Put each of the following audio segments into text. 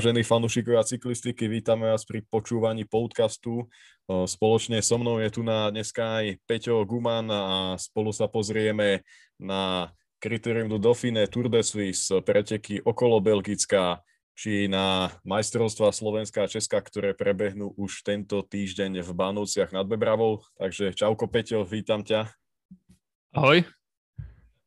Vážení fanúšikovia cyklistiky, vítame vás pri počúvaní podcastu. Spoločne so mnou je tu na dneska aj Peťo Guman a spolu sa pozrieme na Criterium du Dauphine, Tour de Suisse, preteky okolo Belgická, či na majstrovstva Slovenská a Česka, ktoré prebehnú už tento týždeň v Bánúciach nad Bebravou. Takže čauko Peťo, vítam ťa. Ahoj.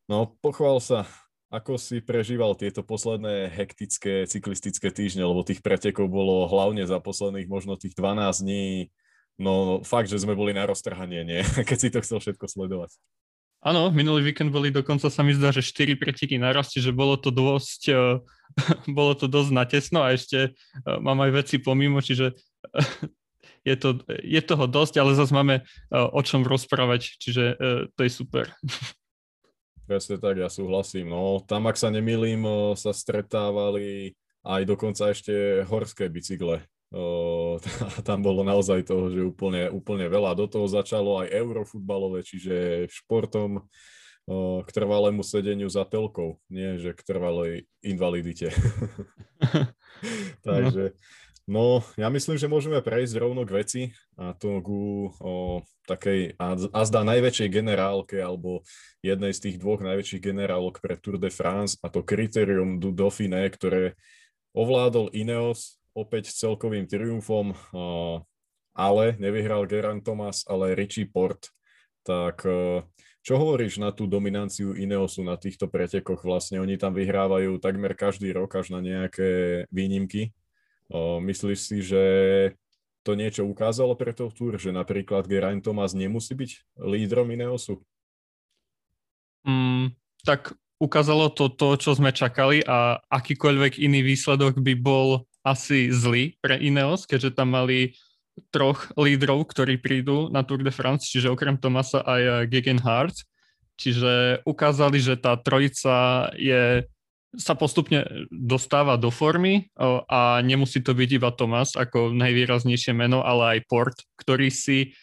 No, pochvál sa, ako si prežíval tieto posledné hektické cyklistické týždne, lebo tých pretekov bolo hlavne za posledných možno tých 12 dní, no fakt, že sme boli na roztrhanie, nie? Keď si to chcel všetko sledovať. Áno, minulý víkend boli dokonca sa mi zdá, že 4 preteky naraz, čiže bolo to dosť, uh, bolo to dosť natesno a ešte uh, mám aj veci pomimo, čiže je, to, je toho dosť, ale zase máme o čom rozprávať, čiže to je super. Presne tak, ja súhlasím. No, tam, ak sa nemýlim, sa stretávali aj dokonca ešte horské bicykle. O, tam bolo naozaj toho, že úplne, úplne veľa. Do toho začalo aj eurofutbalové, čiže športom o, k trvalému sedeniu za telkou, nie že k trvalej invalidite. Takže No, ja myslím, že môžeme prejsť rovno k veci a to ku o, takej a zdá najväčšej generálke alebo jednej z tých dvoch najväčších generálok pre Tour de France a to Criterium du Dauphiné, ktoré ovládol Ineos opäť s celkovým triumfom, o, ale nevyhral Geraint Thomas, ale Richie Port. Tak o, čo hovoríš na tú dominanciu Ineosu na týchto pretekoch? Vlastne oni tam vyhrávajú takmer každý rok až na nejaké výnimky myslíš si, že to niečo ukázalo pre to túr, že napríklad Geraint Thomas nemusí byť lídrom Ineosu? Mm, tak ukázalo to to, čo sme čakali a akýkoľvek iný výsledok by bol asi zlý pre Ineos, keďže tam mali troch lídrov, ktorí prídu na Tour de France, čiže okrem Tomasa aj Gegenhardt. Čiže ukázali, že tá trojica je sa postupne dostáva do formy a nemusí to byť iba Thomas ako najvýraznejšie meno, ale aj Port, ktorý si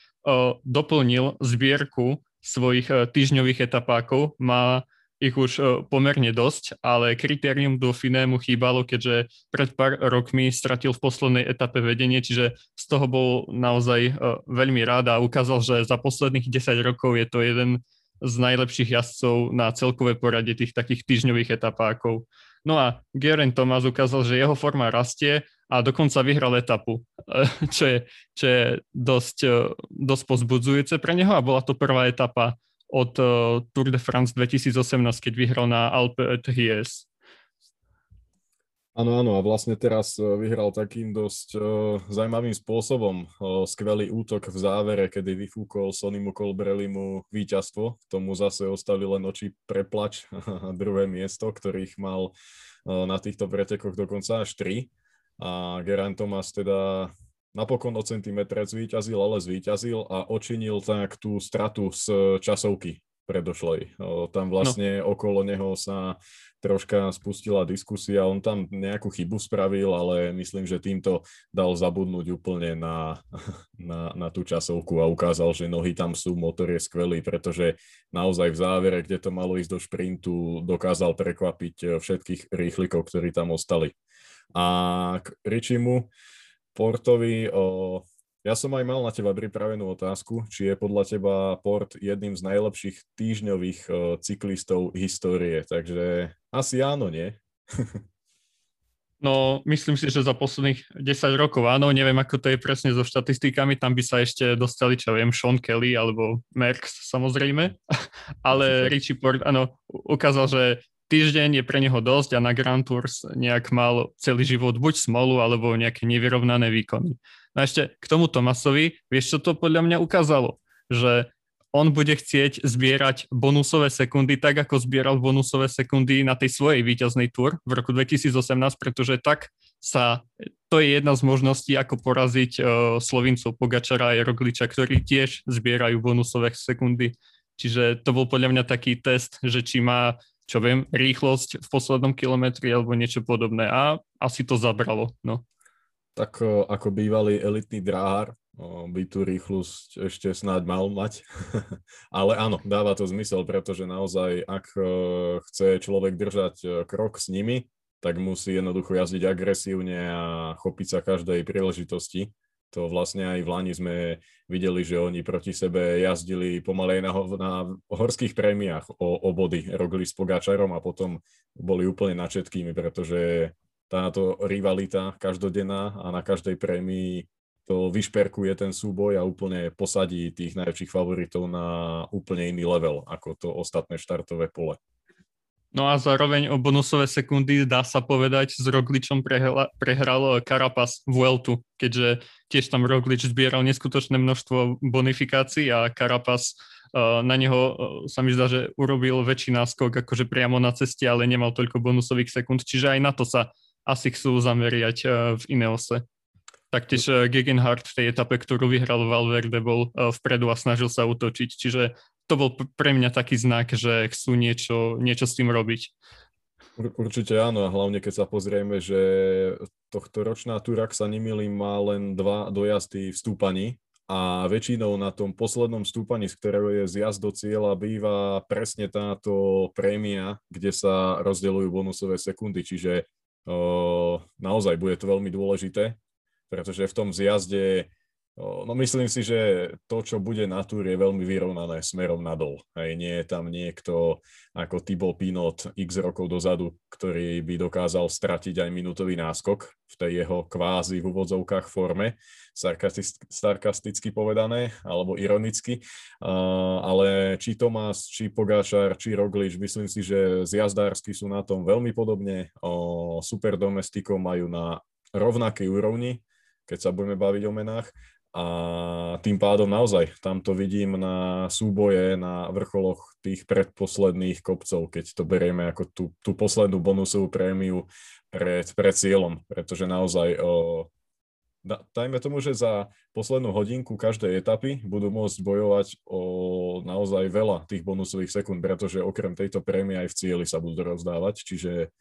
doplnil zbierku svojich e, týždňových etapákov. Má ich už pomerne dosť, ale kritérium Dauphiné mu chýbalo, keďže pred pár rokmi stratil v poslednej etape vedenie, čiže z toho bol naozaj veľmi rád a ukázal, že za posledných 10 rokov je to jeden z najlepších jazdcov na celkové poradie tých takých týždňových etapákov. No a Geraint Thomas ukázal, že jeho forma rastie a dokonca vyhral etapu, čo je, čo je dosť, dosť pozbudzujúce pre neho a bola to prvá etapa od Tour de France 2018, keď vyhral na Alpe d'Huez. Áno, áno, a vlastne teraz e, vyhral takým dosť uh, zaujímavým spôsobom. Uh, skvelý útok v závere, kedy vyfúkol Sonimu Colbrelimu víťazstvo. Tomu zase ostali len oči preplač a druhé miesto, ktorých mal uh, na týchto pretekoch dokonca až tri. A Geraint Thomas teda napokon o centimetre zvíťazil, ale zvíťazil a očinil tak tú stratu z časovky predošlej. Tam no. vlastne no. okolo neho sa troška spustila diskusia, on tam nejakú chybu spravil, ale myslím, že týmto dal zabudnúť úplne na, na, na tú časovku a ukázal, že nohy tam sú, motor je skvelý, pretože naozaj v závere, kde to malo ísť do šprintu, dokázal prekvapiť eh, všetkých rýchlikov, ktorí tam ostali. A k Richimu, Portovi, o, ja som aj mal na teba pripravenú otázku, či je podľa teba Port jedným z najlepších týždňových uh, cyklistov histórie, takže asi áno, nie? no, myslím si, že za posledných 10 rokov áno, neviem, ako to je presne so štatistikami, tam by sa ešte dostali, čo viem, Sean Kelly alebo Merckx samozrejme, ale Richie Port, áno, ukázal, že týždeň je pre neho dosť a na Grand Tours nejak mal celý život buď smolu alebo nejaké nevyrovnané výkony. No ešte k tomu Tomasovi, vieš, čo to podľa mňa ukázalo? Že on bude chcieť zbierať bonusové sekundy tak, ako zbieral bonusové sekundy na tej svojej víťaznej túr v roku 2018, pretože tak sa, to je jedna z možností, ako poraziť uh, Slovincov Pogačara a Rogliča, ktorí tiež zbierajú bonusové sekundy. Čiže to bol podľa mňa taký test, že či má, čo viem, rýchlosť v poslednom kilometri alebo niečo podobné. A asi to zabralo. No tak ako bývalý elitný dráhar by tú rýchlosť ešte snáď mal mať. Ale áno, dáva to zmysel, pretože naozaj, ak chce človek držať krok s nimi, tak musí jednoducho jazdiť agresívne a chopiť sa každej príležitosti. To vlastne aj v Lani sme videli, že oni proti sebe jazdili pomalej na, na horských prémiách o, o body. Rogli s Pogáčarom a potom boli úplne na všetkými, pretože táto rivalita každodenná a na každej prémii to vyšperkuje ten súboj a úplne posadí tých najväčších favoritov na úplne iný level ako to ostatné štartové pole. No a zároveň o bonusové sekundy dá sa povedať, s Rogličom prehral, prehral Carapaz Vueltu, keďže tiež tam Roglič zbieral neskutočné množstvo bonifikácií a Carapaz uh, na neho uh, sa mi zdá, že urobil väčší náskok akože priamo na ceste, ale nemal toľko bonusových sekúnd, čiže aj na to sa asi chcú zameriať uh, v Ineose. Taktiež Gegenhardt v tej etape, ktorú vyhral Valverde, bol vpredu a snažil sa utočiť, čiže to bol pre mňa taký znak, že chcú niečo, niečo s tým robiť. Určite áno, a hlavne keď sa pozrieme, že tohto ročná túra, ak sa nemýlim, má len dva dojazdy v stúpaní a väčšinou na tom poslednom stúpaní, z ktorého je zjazd do cieľa, býva presne táto prémia, kde sa rozdeľujú bonusové sekundy, čiže naozaj bude to veľmi dôležité, pretože v tom zjazde No myslím si, že to, čo bude na túr, je veľmi vyrovnané smerom nadol. Hej, nie je tam niekto ako Thibaut Pinot x rokov dozadu, ktorý by dokázal stratiť aj minútový náskok v tej jeho kvázi v úvodzovkách forme, sarkasticky povedané, alebo ironicky. Ale či Tomás, či Pogáčar, či Roglič, myslím si, že zjazdársky sú na tom veľmi podobne. Super domestikom majú na rovnakej úrovni, keď sa budeme baviť o menách a tým pádom naozaj tam to vidím na súboje na vrcholoch tých predposledných kopcov, keď to berieme ako tú, tú poslednú bonusovú prémiu pred, pred cieľom, pretože naozaj o, da, dajme tomu, že za poslednú hodinku každej etapy budú môcť bojovať o naozaj veľa tých bonusových sekúnd, pretože okrem tejto prémie aj v cieli sa budú rozdávať, čiže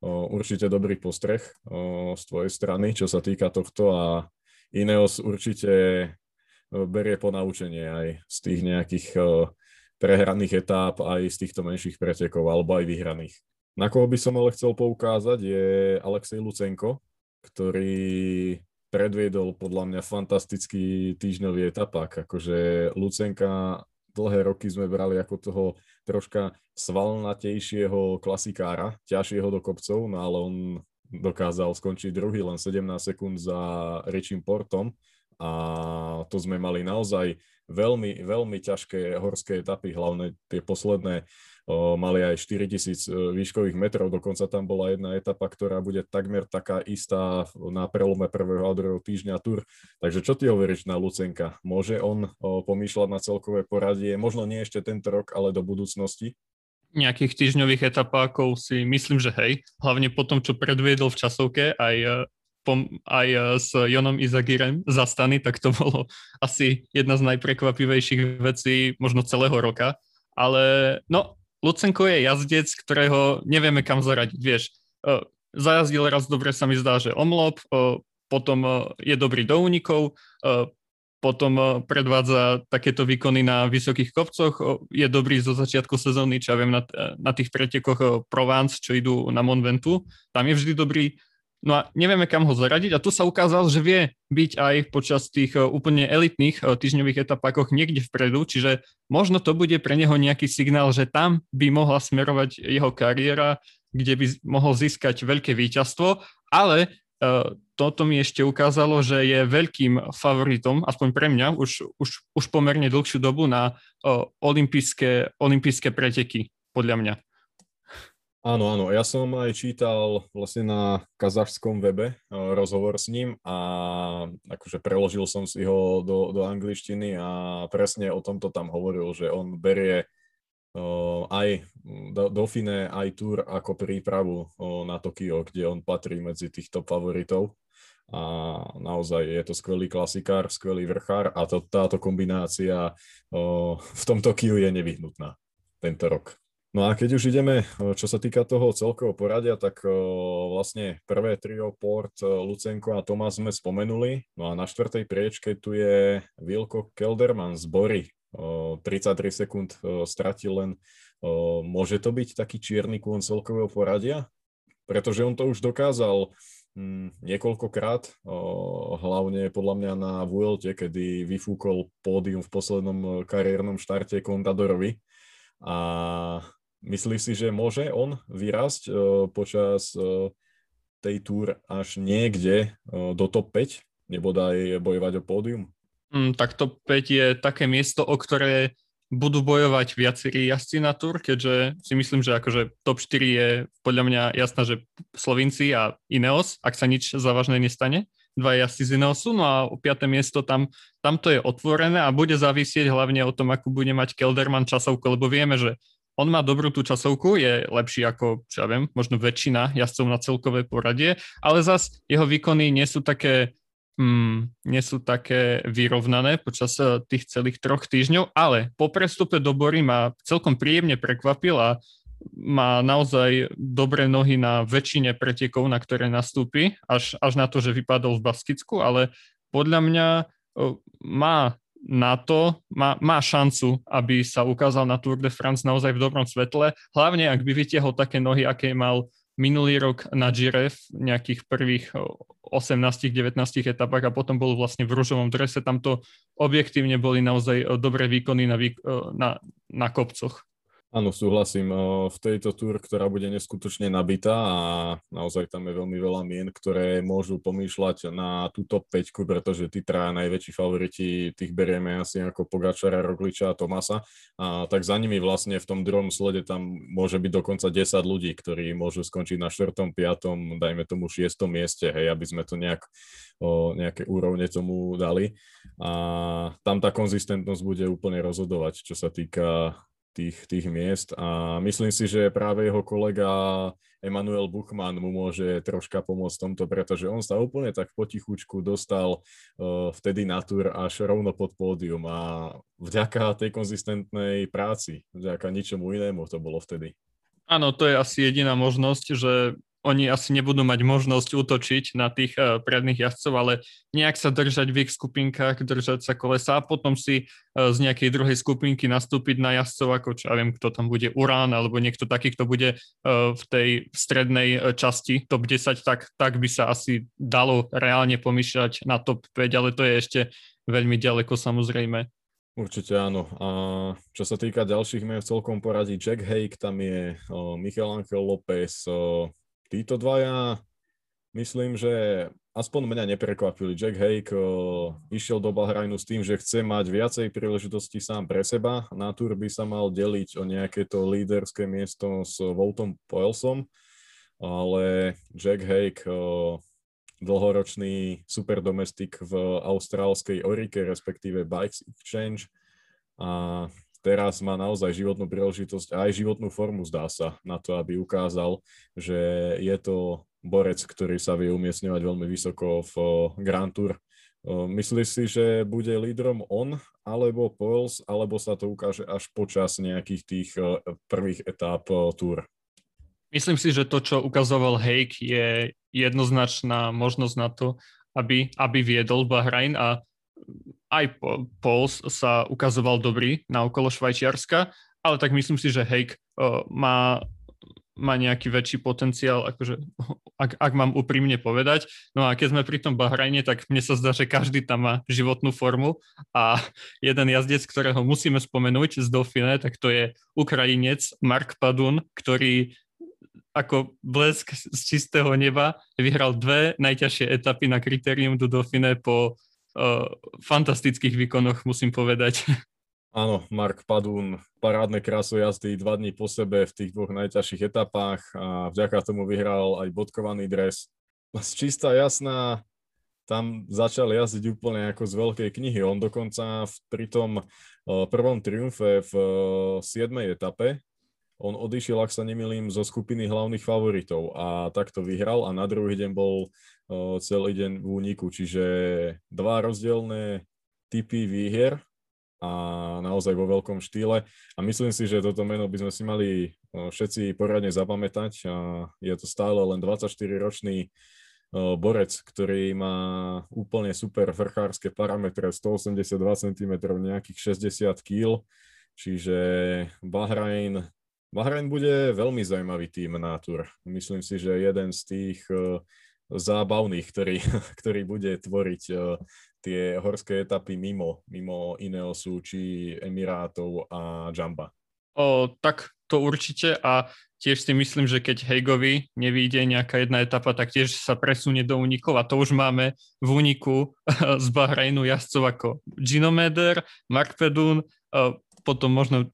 o, určite dobrý postreh o, z tvojej strany, čo sa týka tohto a Ineos určite e, berie ponaučenie aj z tých nejakých e, prehraných etáp, aj z týchto menších pretekov, alebo aj vyhraných. Na koho by som ale chcel poukázať je Alexej Lucenko, ktorý predviedol podľa mňa fantastický týždňový etapák. Akože Lucenka dlhé roky sme brali ako toho troška svalnatejšieho klasikára, ťažšieho do kopcov, no ale on dokázal skončiť druhý len 17 sekúnd za Richim Portom a to sme mali naozaj veľmi, veľmi ťažké horské etapy, hlavne tie posledné o, mali aj 4000 e, výškových metrov, dokonca tam bola jedna etapa, ktorá bude takmer taká istá na prelome prvého a druhého týždňa tur. Takže čo ty hovoríš na Lucenka? Môže on o, pomýšľať na celkové poradie, možno nie ešte tento rok, ale do budúcnosti? Nejakých týždňových etapákov si myslím, že hej, hlavne po tom, čo predviedol v časovke aj, e, pom, aj e, s Jonom Izagirem za stany, tak to bolo asi jedna z najprekvapivejších vecí možno celého roka. Ale no, Lucenko je jazdec, ktorého nevieme kam zaradiť, vieš. E, zajazdil raz dobre sa mi zdá, že omlop, potom je dobrý do únikov, potom eh, predvádza takéto výkony na vysokých kopcoch. Je dobrý zo začiatku sezóny, čo ja viem, na, na tých pretekoch eh, Provence, čo idú na Monventu. Tam je vždy dobrý. No a nevieme, kam ho zaradiť. A tu sa ukázal, že vie byť aj počas tých úplne elitných týždňových etapákoch niekde vpredu, čiže možno to bude pre neho nejaký signál, že tam by mohla smerovať jeho kariéra, kde by mohol získať veľké víťazstvo, ale toto mi ešte ukázalo, že je veľkým favoritom, aspoň pre mňa, už, už, už pomerne dlhšiu dobu na olympijské, preteky, podľa mňa. Áno, áno. Ja som aj čítal vlastne na kazašskom webe rozhovor s ním a akože preložil som si ho do, do angličtiny a presne o tomto tam hovoril, že on berie aj Dauphine, aj Tour ako prípravu na Tokio, kde on patrí medzi týchto favoritov. A naozaj je to skvelý klasikár, skvelý vrchár a to, táto kombinácia v tom Tokiu je nevyhnutná tento rok. No a keď už ideme, čo sa týka toho celkového poradia, tak vlastne prvé trio Port, Lucenko a Tomás sme spomenuli. No a na štvrtej priečke tu je Vilko Kelderman z Bory, 33 sekúnd stratil len. Môže to byť taký čierny kôň celkového poradia? pretože on to už dokázal niekoľkokrát, hlavne podľa mňa na Vuelte, kedy vyfúkol pódium v poslednom e, kariérnom štarte Contadorovi. A myslí si, že môže on vyrásť e, počas e, tej túr až niekde do top 5, nebodaj bojovať o pódium? Mm, tak top 5 je také miesto, o ktoré budú bojovať viacerí jazdci na tur, keďže si myslím, že akože top 4 je podľa mňa jasná, že Slovinci a Ineos, ak sa nič závažné nestane, dva jazdci z Ineosu, no a o 5. miesto tam, tam to je otvorené a bude závisieť hlavne o tom, akú bude mať Kelderman časovku, lebo vieme, že on má dobrú tú časovku, je lepší ako, čo ja viem, možno väčšina jazdcov na celkové poradie, ale zas jeho výkony nie sú také mm, nie sú také vyrovnané počas eh, tých celých troch týždňov, ale po prestupe do Bory ma celkom príjemne prekvapil a má naozaj dobré nohy na väčšine pretekov, na ktoré nastúpi, až, až na to, že vypadol v Baskicku, ale podľa mňa eh, má na to, má, má šancu, aby sa ukázal na Tour de France naozaj v dobrom svetle, hlavne ak by vytiahol také nohy, aké mal minulý rok na Gire v nejakých prvých 18-19 etapách a potom bol vlastne v rúžovom drese. Tamto objektívne boli naozaj dobré výkony na, na, na kopcoch. Áno, súhlasím. V tejto túr, ktorá bude neskutočne nabitá a naozaj tam je veľmi veľa mien, ktoré môžu pomýšľať na tú top 5, pretože tí traja najväčší favoriti, tých berieme asi ako Pogačara, Rogliča a Tomasa. A tak za nimi vlastne v tom druhom slede tam môže byť dokonca 10 ľudí, ktorí môžu skončiť na 4., 5., dajme tomu 6. mieste, hej, aby sme to nejak o nejaké úrovne tomu dali. A tam tá konzistentnosť bude úplne rozhodovať, čo sa týka tých, tých miest a myslím si, že práve jeho kolega Emanuel Buchmann mu môže troška pomôcť tomto, pretože on sa úplne tak potichučku dostal uh, vtedy na túr až rovno pod pódium a vďaka tej konzistentnej práci, vďaka ničomu inému to bolo vtedy. Áno, to je asi jediná možnosť, že oni asi nebudú mať možnosť útočiť na tých uh, predných jazdcov, ale nejak sa držať v ich skupinkách, držať sa kolesa a potom si uh, z nejakej druhej skupinky nastúpiť na jazdcov, ako čo ja viem, kto tam bude Urán, alebo niekto taký, kto bude uh, v tej strednej časti top 10, tak, tak by sa asi dalo reálne pomýšľať na top 5, ale to je ešte veľmi ďaleko samozrejme. Určite áno. A čo sa týka ďalších mien celkom poradí, Jack Hake, tam je o, Michal Angel López, títo dvaja, myslím, že aspoň mňa neprekvapili. Jack Hake uh, išiel do Bahrajnu s tým, že chce mať viacej príležitostí sám pre seba. Na túr by sa mal deliť o nejaké to líderské miesto s Voltom Poelsom, ale Jack Hake uh, dlhoročný superdomestik v austrálskej Orike, respektíve Bikes Exchange a teraz má naozaj životnú príležitosť a aj životnú formu, zdá sa, na to, aby ukázal, že je to borec, ktorý sa vie umiestňovať veľmi vysoko v Grand Tour. Myslíš si, že bude lídrom on alebo Poels, alebo sa to ukáže až počas nejakých tých prvých etáp Tour? Myslím si, že to, čo ukazoval Hake, je jednoznačná možnosť na to, aby, aby viedol Bahrajn a aj Pols sa ukazoval dobrý na okolo Švajčiarska, ale tak myslím si, že Hake má, má nejaký väčší potenciál, akože, ak, ak mám úprimne povedať. No a keď sme pri tom Bahrajne, tak mne sa zdá, že každý tam má životnú formu a jeden jazdec, ktorého musíme spomenúť z Dauphine, tak to je Ukrajinec Mark Padun, ktorý ako blesk z čistého neba vyhral dve najťažšie etapy na kritérium do Dauphine po fantastických výkonoch, musím povedať. Áno, Mark Padún, parádne krásu jazdy dva dní po sebe v tých dvoch najťažších etapách a vďaka tomu vyhral aj bodkovaný dres. Čistá jasná, tam začal jazdiť úplne ako z veľkej knihy. On dokonca pri tom prvom triumfe v 7. etape on odišiel, ak sa nemilím, zo skupiny hlavných favoritov a takto vyhral a na druhý deň bol celý deň v úniku, čiže dva rozdielne typy výhier a naozaj vo veľkom štýle. A myslím si, že toto meno by sme si mali všetci poradne zapamätať. A je to stále len 24-ročný uh, borec, ktorý má úplne super vrchárske parametre 182 cm, nejakých 60 kg, čiže Bahrajn Bahrain bude veľmi zaujímavý tým na tur. Myslím si, že jeden z tých uh, zábavných, ktorý, ktorý bude tvoriť uh, tie horské etapy mimo, mimo Ineosu či Emirátov a Jamba. O, tak to určite a tiež si myslím, že keď Hejgovi nevíde nejaká jedna etapa, tak tiež sa presunie do únikov a to už máme v úniku z Bahrajnu jazdcov ako Gino Meder, Mark Pedun, potom možno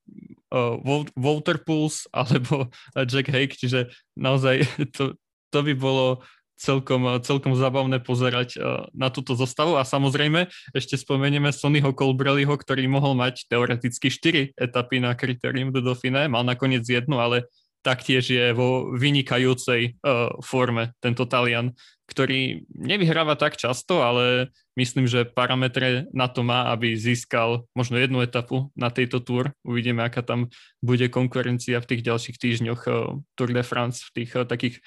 uh, Pulse alebo Jack Hake, čiže naozaj to, to by bolo celkom, celkom zabavné pozerať na túto zostavu. A samozrejme ešte spomenieme Sonnyho Colbrelliho, ktorý mohol mať teoreticky 4 etapy na kritérium do Dauphine, mal nakoniec jednu, ale taktiež je vo vynikajúcej uh, forme tento Talian, ktorý nevyhráva tak často, ale myslím, že parametre na to má, aby získal možno jednu etapu na tejto túr. Uvidíme, aká tam bude konkurencia v tých ďalších týždňoch uh, Tour de France, v tých uh, takých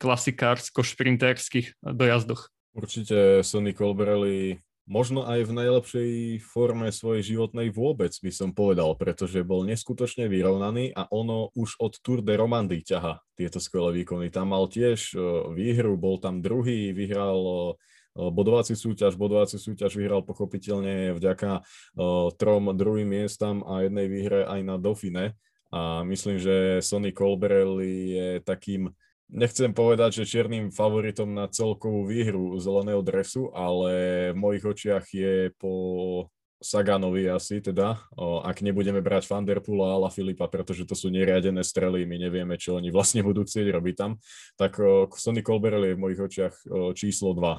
klasikársko-šprinterských dojazdoch. Určite Sonny Colbrelli možno aj v najlepšej forme svojej životnej vôbec by som povedal, pretože bol neskutočne vyrovnaný a ono už od Tour de Romandy ťaha tieto skvelé výkony. Tam mal tiež výhru, bol tam druhý, vyhral bodovací súťaž. Bodovací súťaž vyhral pochopiteľne vďaka trom druhým miestam a jednej výhre aj na Dauphine. A myslím, že Sonny Colbrelli je takým nechcem povedať, že čiernym favoritom na celkovú výhru zeleného dresu, ale v mojich očiach je po Saganovi asi teda, o, ak nebudeme brať Vanderpoola a Ala Filipa, pretože to sú neriadené strely, my nevieme, čo oni vlastne budú chcieť robiť tam, tak o, Sonny Colbrelli je v mojich očiach o, číslo 2 o,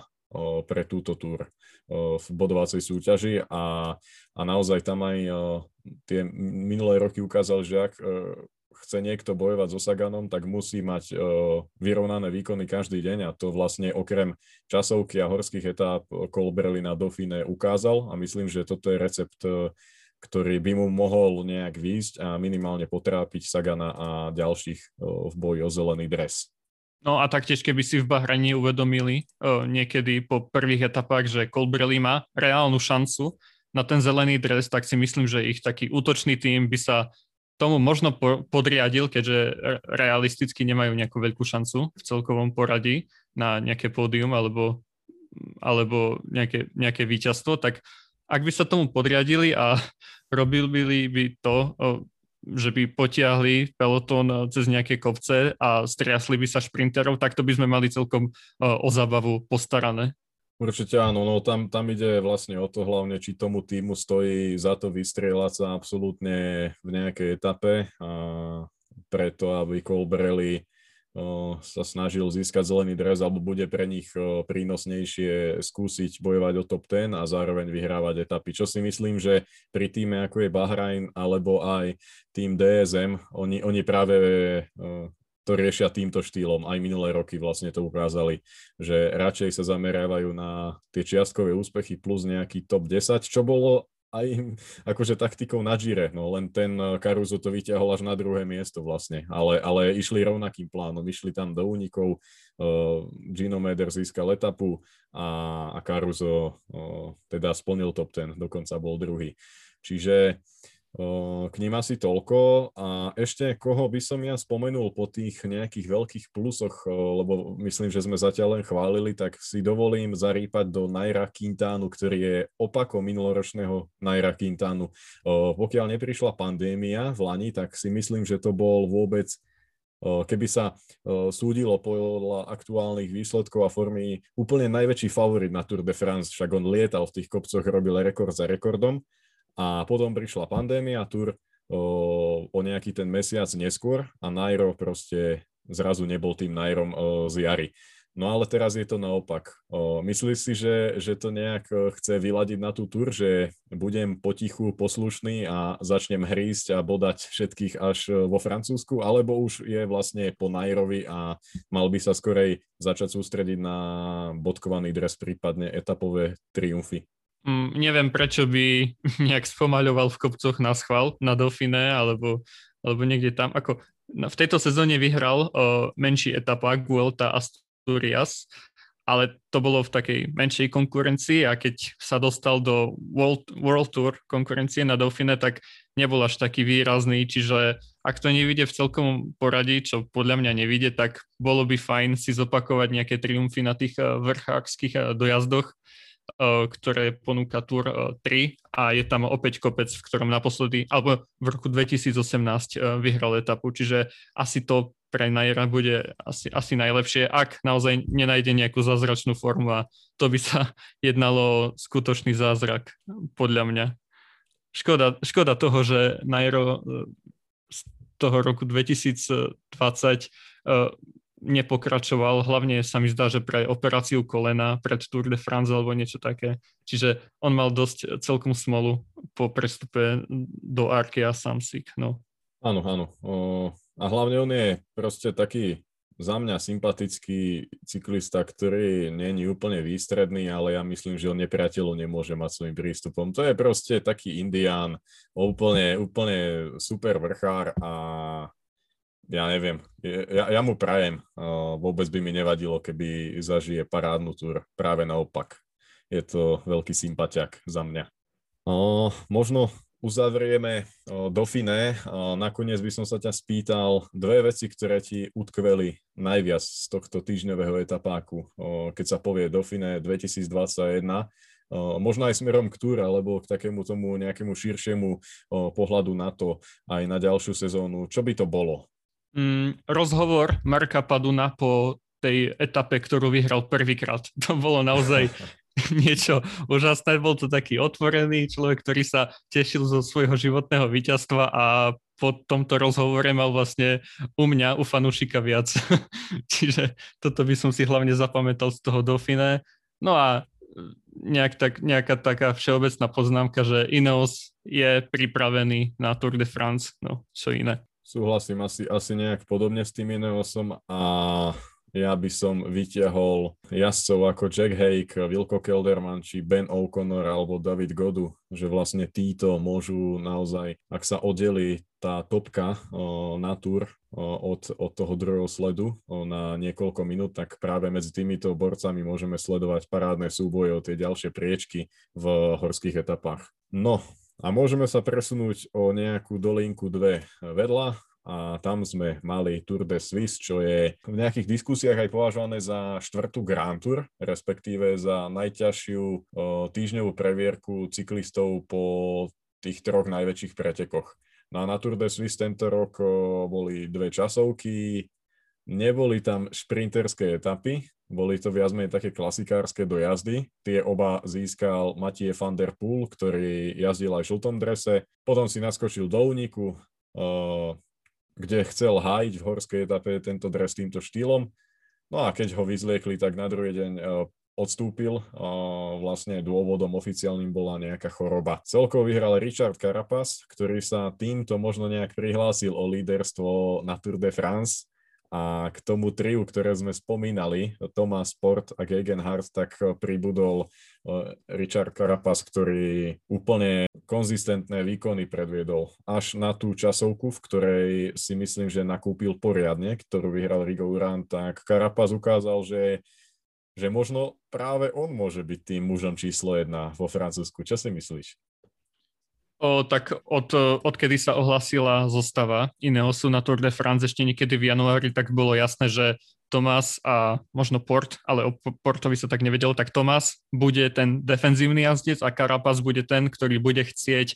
pre túto túr o, v bodovacej súťaži a, a naozaj tam aj o, tie minulé roky ukázal, že ak o, chce niekto bojovať so Saganom, tak musí mať uh, vyrovnané výkony každý deň a to vlastne okrem časovky a horských etáp Colbrelli na Dauphine ukázal a myslím, že toto je recept, uh, ktorý by mu mohol nejak výjsť a minimálne potrápiť Sagana a ďalších v boji o zelený dres. No a taktiež, keby si v Bahrani uvedomili niekedy po prvých etapách, že Colbrelli má reálnu šancu na ten zelený dres, tak si myslím, že ich taký útočný tým by sa tomu možno po, podriadil, keďže realisticky nemajú nejakú veľkú šancu v celkovom poradí na nejaké pódium alebo, alebo nejaké, nejaké víťazstvo, tak ak by sa tomu podriadili a robili by to, že by potiahli pelotón cez nejaké kopce a striasli by sa šprinterov, tak to by sme mali celkom o zábavu postarané. Určite áno, no tam, tam ide vlastne o to hlavne, či tomu týmu stojí za to vystrieľať sa absolútne v nejakej etape a preto, aby Colbrelli sa snažil získať zelený dres, alebo bude pre nich prínosnejšie skúsiť bojovať o top 10 a zároveň vyhrávať etapy. Čo si myslím, že pri týme ako je Bahrain alebo aj tým DSM, oni, oni práve to riešia týmto štýlom. Aj minulé roky vlastne to ukázali, že radšej sa zameriavajú na tie čiastkové úspechy plus nejaký top 10, čo bolo aj akože taktikou na Gire, no len ten Caruso to vyťahol až na druhé miesto vlastne, ale, ale išli rovnakým plánom, išli tam do únikov, uh, Gino Meder získal etapu a, a Caruso uh, teda splnil top 10, dokonca bol druhý. Čiže k ním asi toľko. A ešte koho by som ja spomenul po tých nejakých veľkých plusoch, lebo myslím, že sme zatiaľ len chválili, tak si dovolím zarýpať do Naira Quintánu, ktorý je opakom minuloročného Naira Quintánu. Pokiaľ neprišla pandémia v Lani, tak si myslím, že to bol vôbec keby sa súdilo podľa aktuálnych výsledkov a formy úplne najväčší favorit na Tour de France, však on lietal v tých kopcoch, robil rekord za rekordom a potom prišla pandémia, tur o, o nejaký ten mesiac neskôr a Nairo proste zrazu nebol tým Nairom z jary. No ale teraz je to naopak. Myslíš si, že, že to nejak chce vyladiť na tú tur, že budem potichu poslušný a začnem hrísť a bodať všetkých až vo Francúzsku, alebo už je vlastne po Nairovi a mal by sa skorej začať sústrediť na bodkovaný dres, prípadne etapové triumfy? Mm, neviem, prečo by nejak spomaľoval v kopcoch na schval na Dauphine alebo, alebo niekde tam. Ako v tejto sezóne vyhral o, menší etapa Guelta Asturias, ale to bolo v takej menšej konkurencii a keď sa dostal do World, World Tour konkurencie na Dauphine, tak nebol až taký výrazný, čiže ak to nevidie v celkom poradí, čo podľa mňa nevidie, tak bolo by fajn si zopakovať nejaké triumfy na tých vrchárských dojazdoch, ktoré ponúka Tour 3 a je tam opäť kopec, v ktorom naposledy, alebo v roku 2018 vyhral etapu, čiže asi to pre Najera bude asi, asi najlepšie, ak naozaj nenájde nejakú zázračnú formu a to by sa jednalo skutočný zázrak, podľa mňa. Škoda, škoda toho, že Najero e, z toho roku 2020 e, nepokračoval, hlavne sa mi zdá, že pre operáciu kolena pred Tour de France alebo niečo také. Čiže on mal dosť celkom smolu po prestupe do Arkea Samsic. No. Áno, áno. A hlavne on je proste taký za mňa sympatický cyklista, ktorý není úplne výstredný, ale ja myslím, že on nepriateľov nemôže mať svojim prístupom. To je proste taký indián, úplne, úplne super vrchár a ja neviem, ja, ja mu prajem, vôbec by mi nevadilo, keby zažije parádnu túr, práve naopak. Je to veľký sympatiak za mňa. O, možno uzavrieme Dauphiné. Nakoniec by som sa ťa spýtal dve veci, ktoré ti utkveli najviac z tohto týždňového etapáku, keď sa povie Dauphiné 2021. Možno aj smerom k túre, alebo k takému tomu nejakému širšiemu pohľadu na to aj na ďalšiu sezónu. Čo by to bolo? Mm, rozhovor Marka Paduna po tej etape, ktorú vyhral prvýkrát. To bolo naozaj niečo úžasné. Bol to taký otvorený človek, ktorý sa tešil zo svojho životného víťazstva a po tomto rozhovore mal vlastne u mňa, u fanúšika viac. Čiže toto by som si hlavne zapamätal z toho Dauphine. No a nejak tak, nejaká taká všeobecná poznámka, že Ineos je pripravený na Tour de France, no čo iné. Súhlasím asi, asi nejak podobne s tým Ineosom a ja by som vyťahol jazdcov ako Jack Hake, Wilko Kelderman, či Ben O'Connor alebo David Godu, že vlastne títo môžu naozaj, ak sa oddeli tá topka o, na túr od, od toho druhého sledu o, na niekoľko minút, tak práve medzi týmito borcami môžeme sledovať parádne súboje o tie ďalšie priečky v horských etapách. No, a môžeme sa presunúť o nejakú dolinku dve vedľa a tam sme mali Tour de Suisse, čo je v nejakých diskusiách aj považované za štvrtú Grand Tour, respektíve za najťažšiu o, týždňovú previerku cyklistov po tých troch najväčších pretekoch. No a na Tour de Suisse tento rok o, boli dve časovky, neboli tam šprinterské etapy, boli to viac menej také klasikárske dojazdy. Tie oba získal Matie van der Poel, ktorý jazdil aj v žltom drese. Potom si naskočil do úniku, kde chcel hájiť v horskej etape tento dres týmto štýlom. No a keď ho vyzliekli, tak na druhý deň e, odstúpil. Vlastne dôvodom oficiálnym bola nejaká choroba. Celkovo vyhral Richard Carapaz, ktorý sa týmto možno nejak prihlásil o líderstvo na Tour de France a k tomu triu, ktoré sme spomínali, Thomas Sport a Gegenhardt, tak pribudol eh, Richard Carapaz, ktorý úplne konzistentné výkony predviedol až na tú časovku, v ktorej si myslím, že nakúpil poriadne, ktorú vyhral Rigo Uran, tak Carapaz ukázal, že že možno práve on môže byť tým mužom číslo jedna vo Francúzsku. Čo si myslíš? O, tak od, odkedy sa ohlasila zostava Ineosu na Tour de France ešte niekedy v januári, tak bolo jasné, že Tomás a možno Port, ale o Portovi sa tak nevedelo, tak Tomás bude ten defenzívny jazdec a Carapaz bude ten, ktorý bude chcieť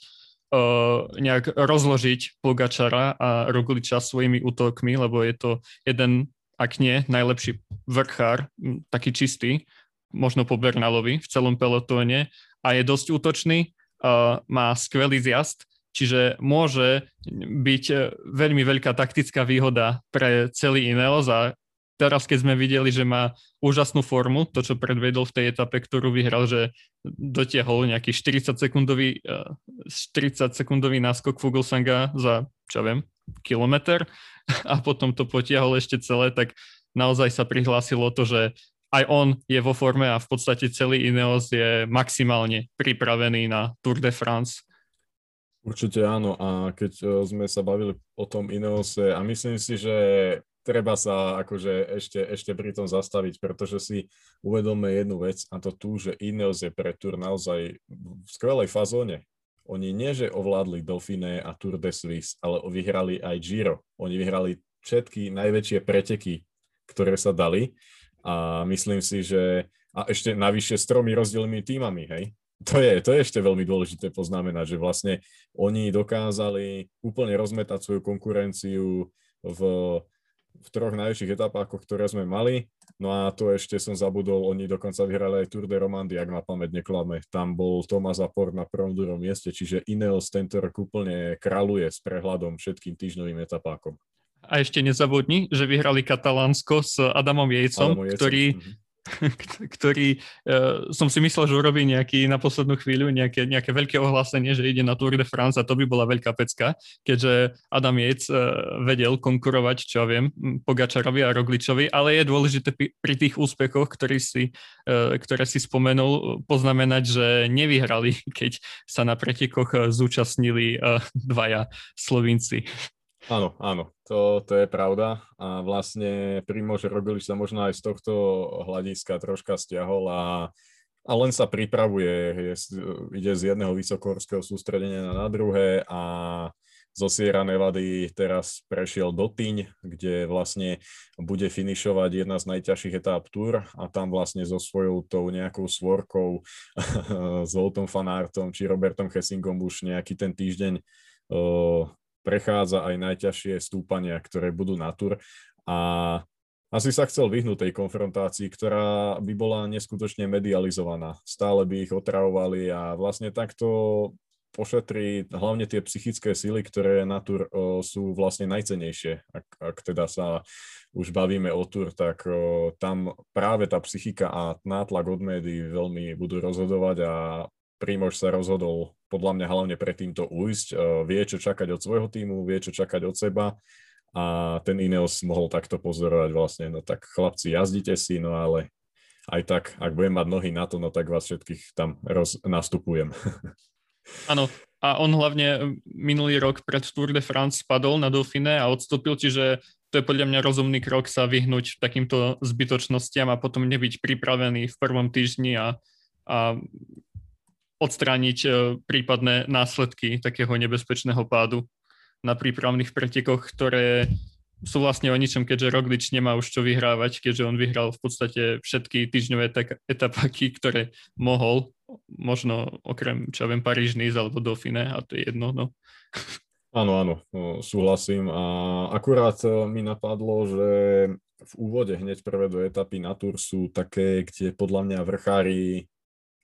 uh, nejak rozložiť Pogačara a Rogliča svojimi útokmi, lebo je to jeden, ak nie, najlepší vrchár, taký čistý, možno po Bernalovi v celom pelotóne a je dosť útočný má skvelý zjazd, čiže môže byť e, veľmi veľká taktická výhoda pre celý Ineos a teraz keď sme videli, že má úžasnú formu, to čo predvedol v tej etape, ktorú vyhral, že dotiahol nejaký 40 sekundový, 40 sekundový náskok Fuglsanga za, čo viem, kilometr a potom to potiahol ešte celé, tak naozaj sa prihlásilo to, že aj on je vo forme a v podstate celý Ineos je maximálne pripravený na Tour de France. Určite áno a keď e, sme sa bavili o tom Ineose a myslím si, že treba sa akože ešte, ešte pri tom zastaviť, pretože si uvedomme jednu vec a to tu, že Ineos je pre Tour naozaj v skvelej fazóne Oni nie, že ovládli Dauphiné a Tour de Suisse, ale vyhrali aj Giro. Oni vyhrali všetky najväčšie preteky, ktoré sa dali a myslím si, že a ešte navyše s tromi rozdielnými týmami, hej. To je, to je ešte veľmi dôležité poznamenať, že vlastne oni dokázali úplne rozmetať svoju konkurenciu v, v troch najväčších etapách, ktoré sme mali. No a to ešte som zabudol, oni dokonca vyhrali aj Tour de Romandie, ak ma pamäť neklame. Tam bol Tomás Apor na prvom druhom mieste, čiže Ineos tento rok úplne kraluje s prehľadom všetkým týždňovým etapákom. A ešte nezabudni, že vyhrali Katalánsko s Adamom Jejcom, Adamom Jejcom. ktorý mm-hmm ktorý uh, som si myslel, že urobí nejaký na poslednú chvíľu nejaké, nejaké veľké ohlásenie, že ide na Tour de France a to by bola veľká pecka, keďže Adam Yates uh, vedel konkurovať, čo ja viem, Pogačarovi a Rogličovi, ale je dôležité pri, pri tých úspechoch, ktorý si, uh, ktoré si spomenul, poznamenať, že nevyhrali, keď sa na pretekoch zúčastnili uh, dvaja Slovinci. Áno, áno, to, to je pravda. A vlastne Primož Roglič sa možno aj z tohto hľadiska troška stiahol a, a len sa pripravuje, je, ide z jedného vysokohorského sústredenia na druhé a zo Sierra Nevady teraz prešiel do Tyň, kde vlastne bude finišovať jedna z najťažších etáp Tour a tam vlastne so svojou tou nejakou svorkou s Voltom Fanartom či Robertom Hessingom už nejaký ten týždeň prechádza aj najťažšie stúpania, ktoré budú na tur a asi sa chcel vyhnúť tej konfrontácii, ktorá by bola neskutočne medializovaná. Stále by ich otravovali a vlastne takto pošetrí hlavne tie psychické síly, ktoré na tur sú vlastne najcenejšie. Ak, ak teda sa už bavíme o tur, tak o, tam práve tá psychika a nátlak od médií veľmi budú rozhodovať a Primož sa rozhodol podľa mňa hlavne pre týmto ujsť. E, vie, čo čakať od svojho týmu, vie, čo čakať od seba a ten Ineos mohol takto pozorovať vlastne, no tak chlapci, jazdite si, no ale aj tak, ak budem mať nohy na to, no tak vás všetkých tam roz, nastupujem. Áno, a on hlavne minulý rok pred Tour de France spadol na Dauphine a odstúpil, čiže to je podľa mňa rozumný krok sa vyhnúť takýmto zbytočnostiam a potom nebyť pripravený v prvom týždni a, a odstrániť e, prípadné následky takého nebezpečného pádu na prípravných pretekoch, ktoré sú vlastne o ničom, keďže Roglič nemá už čo vyhrávať, keďže on vyhral v podstate všetky týždňové etapáky, ktoré mohol, možno okrem, čo ja viem, Paríž, alebo Dauphine, a to je jedno, no. Áno, áno, no, súhlasím a akurát e, mi napadlo, že v úvode hneď prvé do etapy na Tour sú také, kde podľa mňa vrchári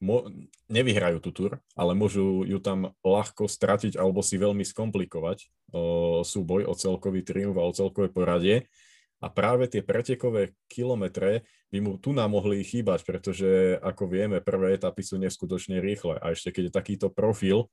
mo- nevyhrajú tú tur, ale môžu ju tam ľahko stratiť alebo si veľmi skomplikovať o, súboj o celkový triumf a o celkové poradie. A práve tie pretekové kilometre by mu tu nám mohli chýbať, pretože ako vieme, prvé etapy sú neskutočne rýchle. A ešte keď je takýto profil,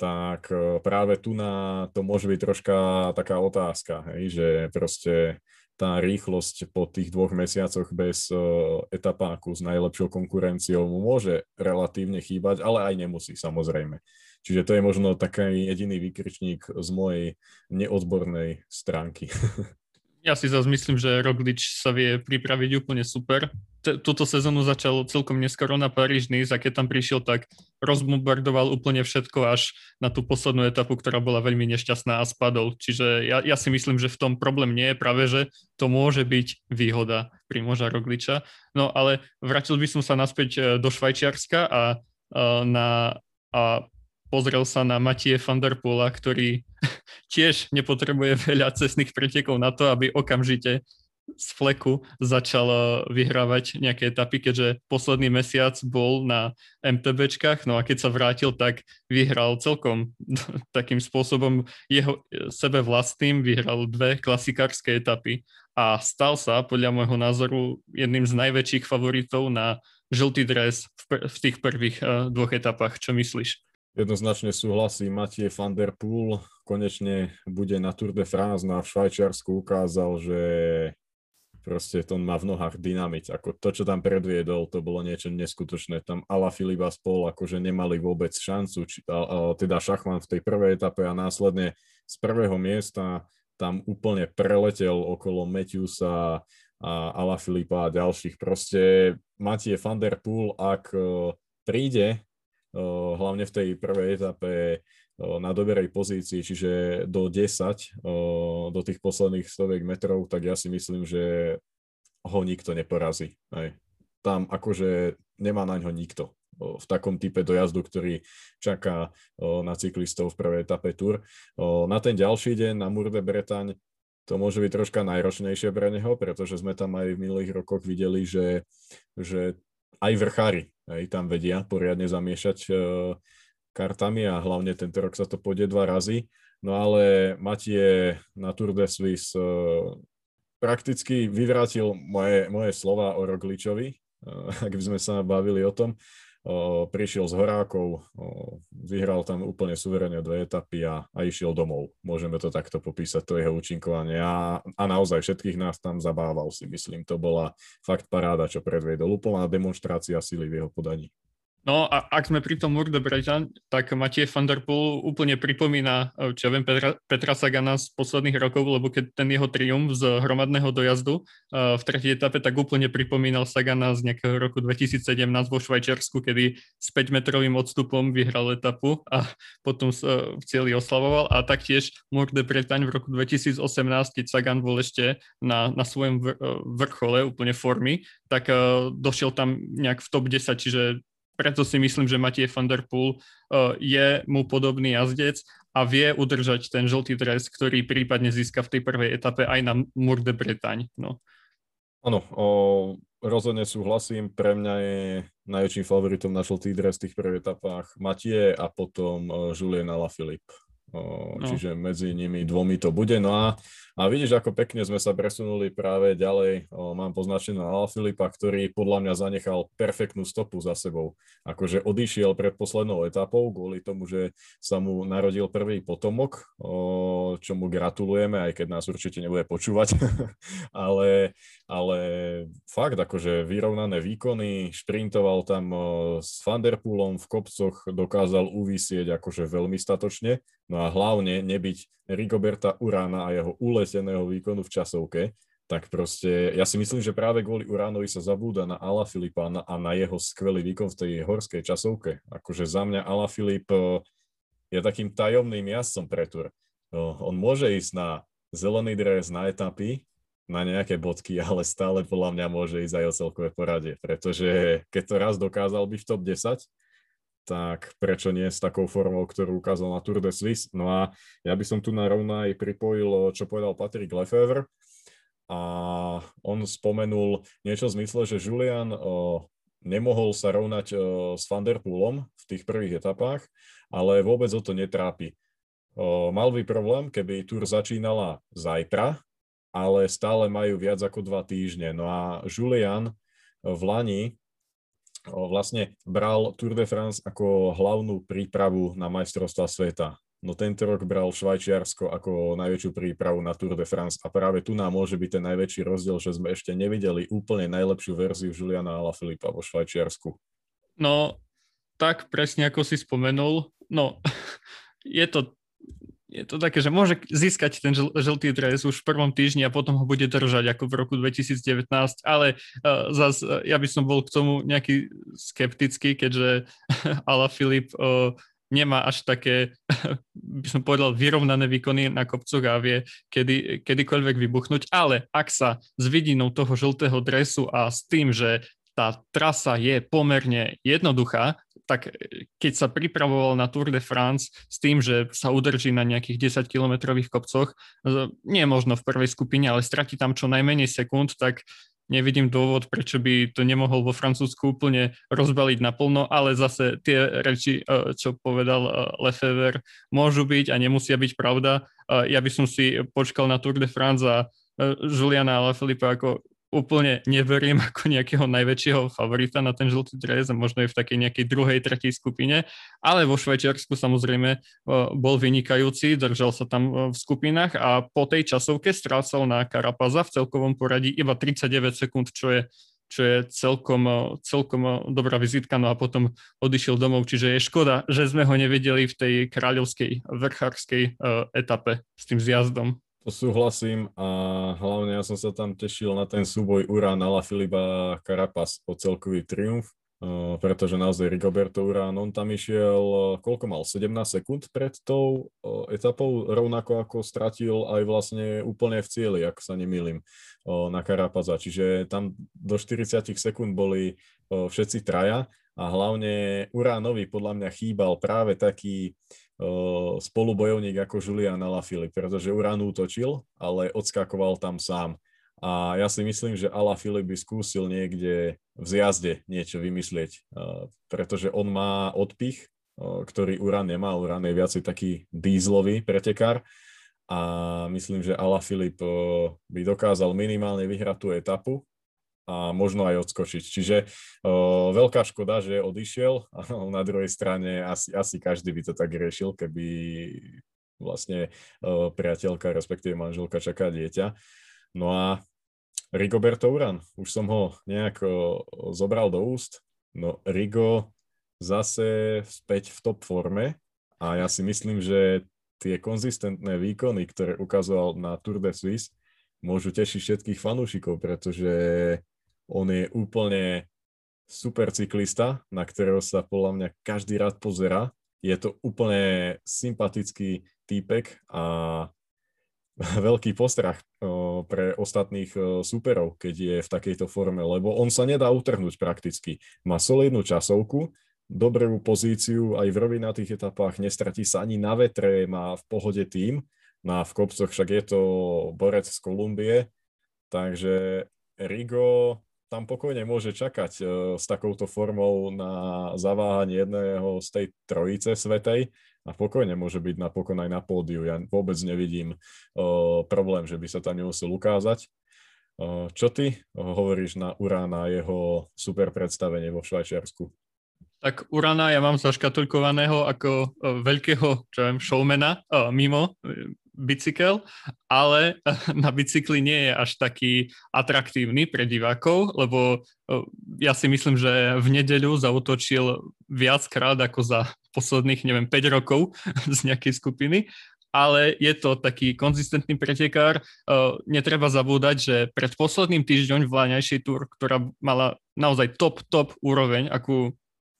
tak práve tu na to môže byť troška taká otázka, hej, že proste tá rýchlosť po tých dvoch mesiacoch bez uh, etapáku s najlepšou konkurenciou mu môže relatívne chýbať, ale aj nemusí samozrejme. Čiže to je možno taký jediný výkričník z mojej neodbornej stránky. Ja si zase myslím, že Roglič sa vie pripraviť úplne super. T- túto sezónu začal celkom neskoro na Paríž Nice a keď tam prišiel, tak rozbombardoval úplne všetko až na tú poslednú etapu, ktorá bola veľmi nešťastná a spadol. Čiže ja, ja si myslím, že v tom problém nie je práve, že to môže byť výhoda Primoža Rogliča. No ale vrátil by som sa naspäť e, do Švajčiarska a, a, na, a pozrel sa na Matie van der Poola, ktorý tiež nepotrebuje veľa cestných pretekov na to, aby okamžite z fleku začal vyhrávať nejaké etapy, keďže posledný mesiac bol na MTBčkách, no a keď sa vrátil, tak vyhral celkom takým spôsobom jeho eh, sebe vlastným, vyhral dve klasikárske etapy a stal sa podľa môjho názoru jedným z najväčších favoritov na žltý dres v, v tých prvých uh, dvoch etapách. Čo myslíš? Jednoznačne súhlasí Matie van der Poel, konečne bude na Tour de France, no a v Švajčiarsku ukázal, že proste to má v nohách dynamit. Ako to, čo tam predviedol, to bolo niečo neskutočné. Tam Ala Filipa spol akože nemali vôbec šancu, či, a, a, teda Šachman v tej prvej etape a následne z prvého miesta tam úplne preletel okolo Matthewsa a Ala Filipa a ďalších. Proste Matie van der Poel, ak e, príde hlavne v tej prvej etape na doberej pozícii, čiže do 10, do tých posledných stoviek metrov, tak ja si myslím, že ho nikto neporazí. Aj. Tam akože nemá na ňo nikto v takom type dojazdu, ktorý čaká na cyklistov v prvej etape Tour. Na ten ďalší deň na Murde Bretaň to môže byť troška najročnejšie pre neho, pretože sme tam aj v minulých rokoch videli, že, že aj vrchári aj tam vedia poriadne zamiešať kartami a hlavne tento rok sa to pôjde dva razy. No ale Matie na Tour de Suisse uh, prakticky vyvrátil moje, moje slova o Rogličovi, uh, ak by sme sa bavili o tom. Prišiel z Horákov, vyhral tam úplne suverene dve etapy a, a išiel domov. Môžeme to takto popísať, to jeho účinkovanie. A, a naozaj všetkých nás tam zabával si myslím. To bola fakt paráda, čo predviedol. Úplná demonstrácia sily v jeho podaní. No a ak sme pri tom Murde Brežan, tak Matie van der Poel úplne pripomína, eh, čo ja viem, Petra, Petra Sagana z posledných rokov, lebo keď ten jeho triumf z hromadného dojazdu uh, v tretej etape, tak úplne pripomínal Sagana z nejakého roku 2017 vo Švajčiarsku, kedy s 5-metrovým odstupom vyhral etapu a potom uh, v cieli oslavoval. A taktiež Murde Bretaň v roku 2018, keď Sagan bol ešte na, na svojom vrchole úplne formy, tak došiel tam nejak v top 10, čiže preto si myslím, že Matie van der Poel uh, je mu podobný jazdec a vie udržať ten žltý dres, ktorý prípadne získa v tej prvej etape aj na Mur de Bretagne. No. Áno, rozhodne súhlasím. Pre mňa je najväčším favoritom na žltý dres v tých prvých etapách Matie a potom uh, Julien Alaphilippe. No. Čiže medzi nimi dvomi to bude. No a a vidíš, ako pekne sme sa presunuli práve ďalej. O, mám poznačený Ala Filipa, ktorý podľa mňa zanechal perfektnú stopu za sebou. Akože odišiel pred poslednou etapou kvôli tomu, že sa mu narodil prvý potomok, o, čo mu gratulujeme, aj keď nás určite nebude počúvať. ale, ale fakt, akože vyrovnané výkony, šprintoval tam o, s Vanderpoolom v kopcoch, dokázal uvisieť akože veľmi statočne. No a hlavne nebyť Rigoberta Urána a jeho uleteného výkonu v časovke, tak proste ja si myslím, že práve kvôli Uránovi sa zabúda na Ala Filipa a na jeho skvelý výkon v tej horskej časovke. Akože za mňa Ala Filip eh, je takým tajomným jazdcom pre tur. Eh, on môže ísť na zelený dres, na etapy, na nejaké bodky, ale stále podľa mňa môže ísť aj o celkové poradie, pretože keď to raz dokázal byť v top 10, tak prečo nie s takou formou, ktorú ukázal na Tour de Suisse. No a ja by som tu na rovno aj pripojil, čo povedal Patrick Lefevre. A on spomenul niečo v zmysle, že Julian o, nemohol sa rovnať o, s Van Der Poolom v tých prvých etapách, ale vôbec o to netrápi. O, mal by problém, keby Tour začínala zajtra, ale stále majú viac ako dva týždne. No a Julian v Lani vlastne bral Tour de France ako hlavnú prípravu na majstrovstva sveta. No tento rok bral Švajčiarsko ako najväčšiu prípravu na Tour de France a práve tu nám môže byť ten najväčší rozdiel, že sme ešte nevideli úplne najlepšiu verziu Juliana Alaphilippa vo Švajčiarsku. No, tak presne ako si spomenul. No, je to je to také, že môže získať ten žl- žltý dres už v prvom týždni a potom ho bude držať ako v roku 2019, ale uh, zas uh, ja by som bol k tomu nejaký skeptický, keďže Ala Filip uh, nemá až také, by som povedal, vyrovnané výkony na kopcoch a vie kedy, kedykoľvek vybuchnúť, ale ak sa s vidinou toho žltého dresu a s tým, že tá trasa je pomerne jednoduchá, tak e, keď sa pripravoval na Tour de France s tým, že sa udrží na nejakých 10-kilometrových kopcoch, e, nie možno v prvej skupine, ale stratí tam čo najmenej sekúnd, tak nevidím dôvod, prečo by to nemohol vo Francúzsku úplne rozbaliť naplno, ale zase tie reči, e, čo povedal Lefever, môžu byť a nemusia byť pravda. Ja by som si počkal na Tour de France a Juliana Alaphilippa ako úplne neverím ako nejakého najväčšieho favorita na ten žltý dres a možno je v takej nejakej druhej, tretej skupine, ale vo Švajčiarsku samozrejme bol vynikajúci, držal sa tam v skupinách a po tej časovke strácal na Karapaza v celkovom poradí iba 39 sekúnd, čo je čo je celkom, celkom dobrá vizitka, no a potom odišiel domov, čiže je škoda, že sme ho nevedeli v tej kráľovskej vrchárskej etape s tým zjazdom. To súhlasím a hlavne ja som sa tam tešil na ten súboj Urán, Ala Filipa Karapas o celkový triumf. pretože naozaj Rigoberto Urán, on tam išiel, koľko mal, 17 sekúnd pred tou etapou, rovnako ako stratil aj vlastne úplne v cieli, ak sa nemýlim, na Karapaza. Čiže tam do 40 sekúnd boli všetci traja a hlavne Uránovi podľa mňa chýbal práve taký spolubojovník ako Julian Alaphilippe, pretože Urán útočil, ale odskakoval tam sám. A ja si myslím, že Ala Filip by skúsil niekde v zjazde niečo vymyslieť, pretože on má odpich, ktorý Uran nemá. Uran je viacej taký dízlový pretekár a myslím, že Ala Filip by dokázal minimálne vyhrať tú etapu a možno aj odskočiť. Čiže o, veľká škoda, že odišiel a na druhej strane asi, asi každý by to tak riešil, keby vlastne o, priateľka, respektíve manželka čaká dieťa. No a Rigoberto Uran, už som ho nejak zobral do úst. No Rigo zase späť v top forme a ja si myslím, že tie konzistentné výkony, ktoré ukazoval na Tour de Suisse, môžu tešiť všetkých fanúšikov, pretože on je úplne super cyklista, na ktorého sa podľa mňa každý rád pozera. Je to úplne sympatický týpek a veľký postrach pre ostatných súperov, keď je v takejto forme, lebo on sa nedá utrhnúť prakticky. Má solidnú časovku, dobrú pozíciu aj v rovinatých etapách, nestratí sa ani na vetre, má v pohode tým, a v kopcoch však je to borec z Kolumbie, takže Rigo tam pokojne môže čakať s takouto formou na zaváhanie jedného z tej trojice svetej a pokojne môže byť napokon aj na pódiu. Ja vôbec nevidím uh, problém, že by sa tam nemusel ukázať. Uh, čo ty hovoríš na Urána a jeho super predstavenie vo Švajčiarsku? Tak Urana ja mám zaškatulkovaného ako veľkého čo viem, showmana mimo bicykel, ale na bicykli nie je až taký atraktívny pre divákov, lebo ja si myslím, že v nedeľu zautočil viackrát ako za posledných, neviem, 5 rokov z nejakej skupiny, ale je to taký konzistentný pretekár. Netreba zabúdať, že pred posledným týždňom v Láňajšej túr, ktorá mala naozaj top, top úroveň, akú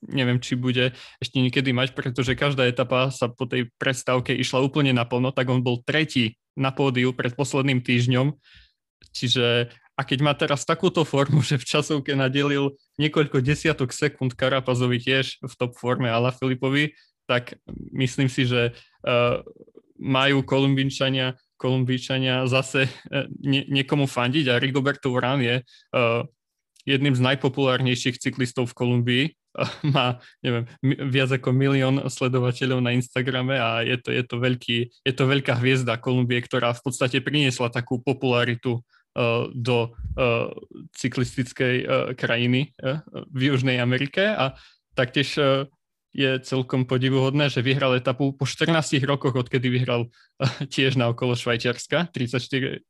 neviem, či bude ešte niekedy mať, pretože každá etapa sa po tej prestávke išla úplne naplno, tak on bol tretí na pódiu pred posledným týždňom. Čiže a keď má teraz takúto formu, že v časovke nadelil niekoľko desiatok sekúnd Karapazovi tiež v top forme Ala Filipovi, tak myslím si, že uh, majú Kolumbínčania, Kolumbíčania zase uh, nie, niekomu fandiť a Rigoberto Urán je uh, jedným z najpopulárnejších cyklistov v Kolumbii má, neviem, viac ako milión sledovateľov na Instagrame a je to, je to, veľký, je to veľká hviezda Kolumbie, ktorá v podstate priniesla takú popularitu uh, do uh, cyklistickej uh, krajiny uh, v Južnej Amerike. A taktiež uh, je celkom podivuhodné, že vyhral etapu po 14 rokoch, odkedy vyhral tiež na okolo Švajčiarska, 34,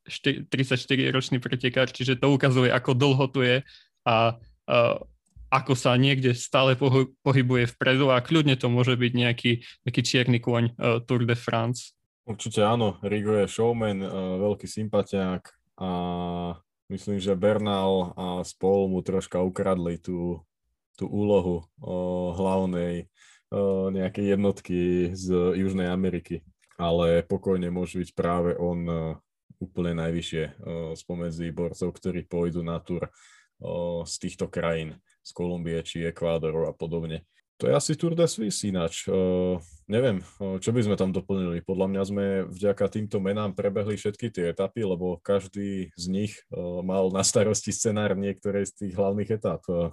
34 ročný pretekár, čiže to ukazuje, ako dlho tu je a uh, ako sa niekde stále pohybuje vpredu a kľudne to môže byť nejaký, nejaký čierny kôň uh, Tour de France. Určite áno, Rigo je showman, uh, veľký sympatiák a myslím, že Bernal a spol mu troška ukradli tú, tú úlohu uh, hlavnej uh, nejakej jednotky z Južnej Ameriky. Ale pokojne môže byť práve on uh, úplne najvyššie uh, spomedzi borcov, ktorí pôjdu na tur z týchto krajín z Kolumbie či Ekvádoru a podobne. To je asi Tour de Suisse ináč. Uh, neviem, čo by sme tam doplnili. Podľa mňa sme vďaka týmto menám prebehli všetky tie etapy, lebo každý z nich uh, mal na starosti scenár niektorej z tých hlavných etap. Uh,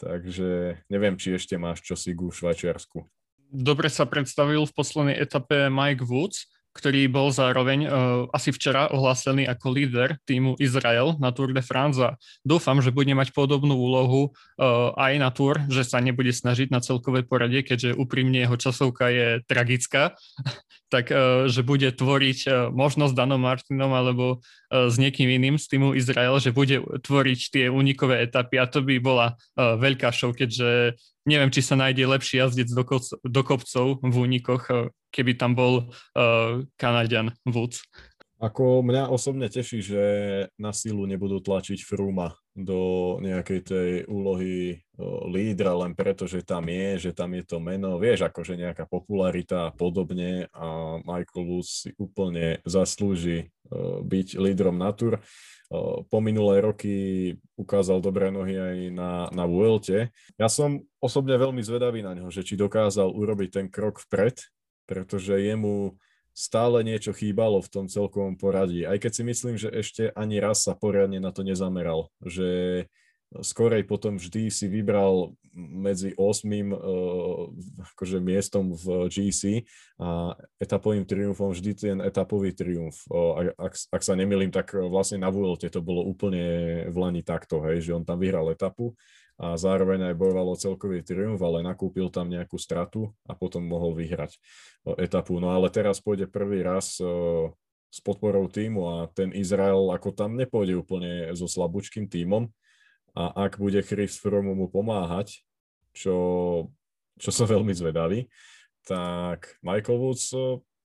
takže neviem, či ešte máš čosi ku Švajčiarsku. Dobre sa predstavil v poslednej etape Mike Woods, ktorý bol zároveň uh, asi včera ohlásený ako líder týmu Izrael na Tour de France a dúfam, že bude mať podobnú úlohu uh, aj na Tour, že sa nebude snažiť na celkové poradie, keďže úprimne jeho časovka je tragická, tak uh, že bude tvoriť uh, možno s Danom Martinom alebo s niekým iným z týmu Izrael, že bude tvoriť tie únikové etapy a to by bola uh, veľká show, keďže neviem, či sa nájde lepší jazdec do, kopcov, do kopcov v únikoch, eh, keby tam bol Kanadian Woods. Ako mňa osobne teší, že na sílu nebudú tlačiť Fruma do nejakej tej úlohy lídra len preto, že tam je, že tam je to meno, vieš, akože nejaká popularita a podobne a Michael Woods si úplne zaslúži byť lídrom na tur. Po minulé roky ukázal dobré nohy aj na, na Vuelte. Ja som osobne veľmi zvedavý na ňo, že či dokázal urobiť ten krok vpred, pretože jemu stále niečo chýbalo v tom celkovom poradí. Aj keď si myslím, že ešte ani raz sa poriadne na to nezameral. Že skorej potom vždy si vybral medzi 8. Uh, akože miestom v GC a etapovým triumfom vždy ten etapový triumf. Ak, ak sa nemýlim, tak vlastne na Vuelte to bolo úplne v Lani takto, hej, že on tam vyhral etapu a zároveň aj bojoval o celkový triumf, ale nakúpil tam nejakú stratu a potom mohol vyhrať etapu. No ale teraz pôjde prvý raz s podporou týmu a ten Izrael ako tam nepôjde úplne so slabúčkým týmom a ak bude Chris Froome mu pomáhať, čo, čo som veľmi zvedavý, tak Michael Woods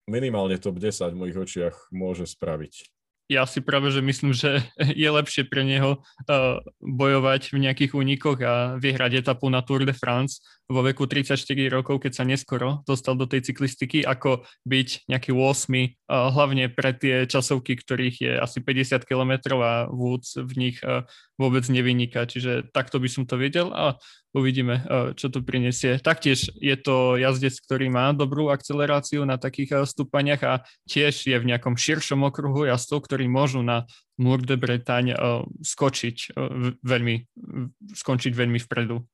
minimálne top 10 v mojich očiach môže spraviť. Ja si práve, že myslím, že je lepšie pre neho uh, bojovať v nejakých únikoch a vyhrať etapu na Tour de France vo veku 34 rokov, keď sa neskoro dostal do tej cyklistiky, ako byť nejaký 8, uh, hlavne pre tie časovky, ktorých je asi 50 km a Woods v nich vôbec nevyniká. Čiže takto by som to vedel a uvidíme, eh, čo to prinesie. Taktiež je to jazdec, ktorý má dobrú akceleráciu na takých eh, stúpaniach a tiež je v nejakom širšom okruhu jazdcov, ktorí môžu na Mour de Bretagne eh, skočiť veľmi, skončiť veľmi vpredu.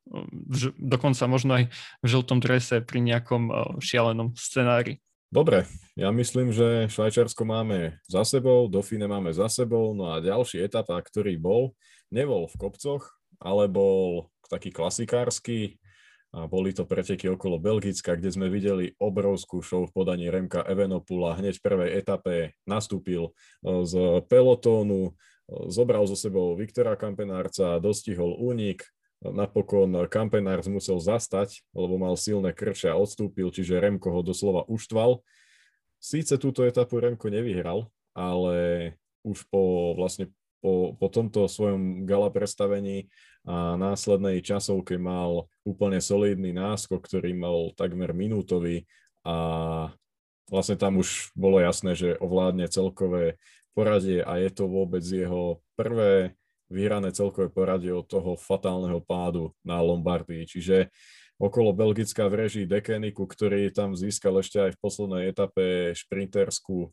Dokonca možno aj v žltom drese pri nejakom šialenom scenári. Dobre, ja myslím, že Švajčiarsko máme za sebou, Dofine máme za sebou, no a ďalší etapa, ktorý bol, nebol v kopcoch, ale bol taký klasikársky a boli to preteky okolo Belgicka, kde sme videli obrovskú show v podaní Remka Evenopula. Hneď v prvej etape nastúpil e, z pelotónu, e, zobral so sebou Viktora Kampenárca, dostihol únik, napokon Kampenárs musel zastať, lebo mal silné krče a odstúpil, čiže Remko ho doslova uštval. Síce túto etapu Remko nevyhral, ale už po vlastne po, po tomto svojom gala predstavení a následnej časovke mal úplne solidný náskok, ktorý mal takmer minútový a vlastne tam už bolo jasné, že ovládne celkové poradie a je to vôbec jeho prvé vyhrané celkové poradie od toho fatálneho pádu na Lombardii. Čiže okolo Belgická v režii Dekeniku, ktorý tam získal ešte aj v poslednej etape šprinterskú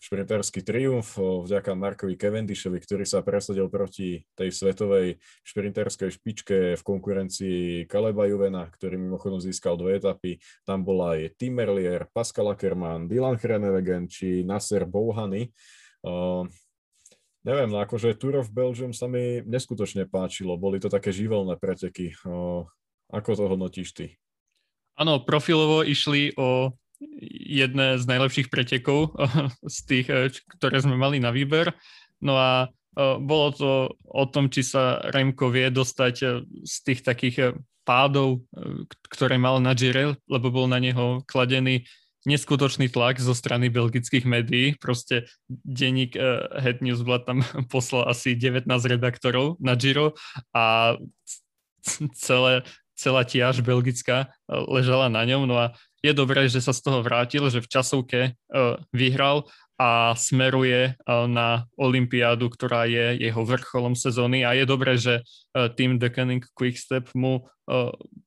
šprinterský triumf vďaka Markovi Cavendishovi, ktorý sa presadil proti tej svetovej šprinterskej špičke v konkurencii Kaleba Juvena, ktorý mimochodom získal dve etapy. Tam bola aj Tim Merlier, Pascal Ackermann, Dylan Hrenewegen či Nasser Bouhany. Uh, neviem, no akože Tour of Belgium sa mi neskutočne páčilo. Boli to také živelné preteky. Ako to hodnotíš ty? Áno, profilovo išli o jedné z najlepších pretekov z tých, eh, ktoré sme mali na výber. No a eh, bolo to o tom, či sa Remko vie dostať eh, z tých takých pádov, ktoré mal na Gire, lebo bol na neho kladený neskutočný tlak zo strany belgických médií. Proste denník Head Newsblad tam poslal asi 19 redaktorov na Giro a celé, celá tiaž belgická ležala na ňom. No a je dobré, že sa z toho vrátil, že v časovke uh, vyhral a smeruje uh, na Olympiádu, ktorá je jeho vrcholom sezóny a je dobré, že uh, tým The Canning Quickstep mu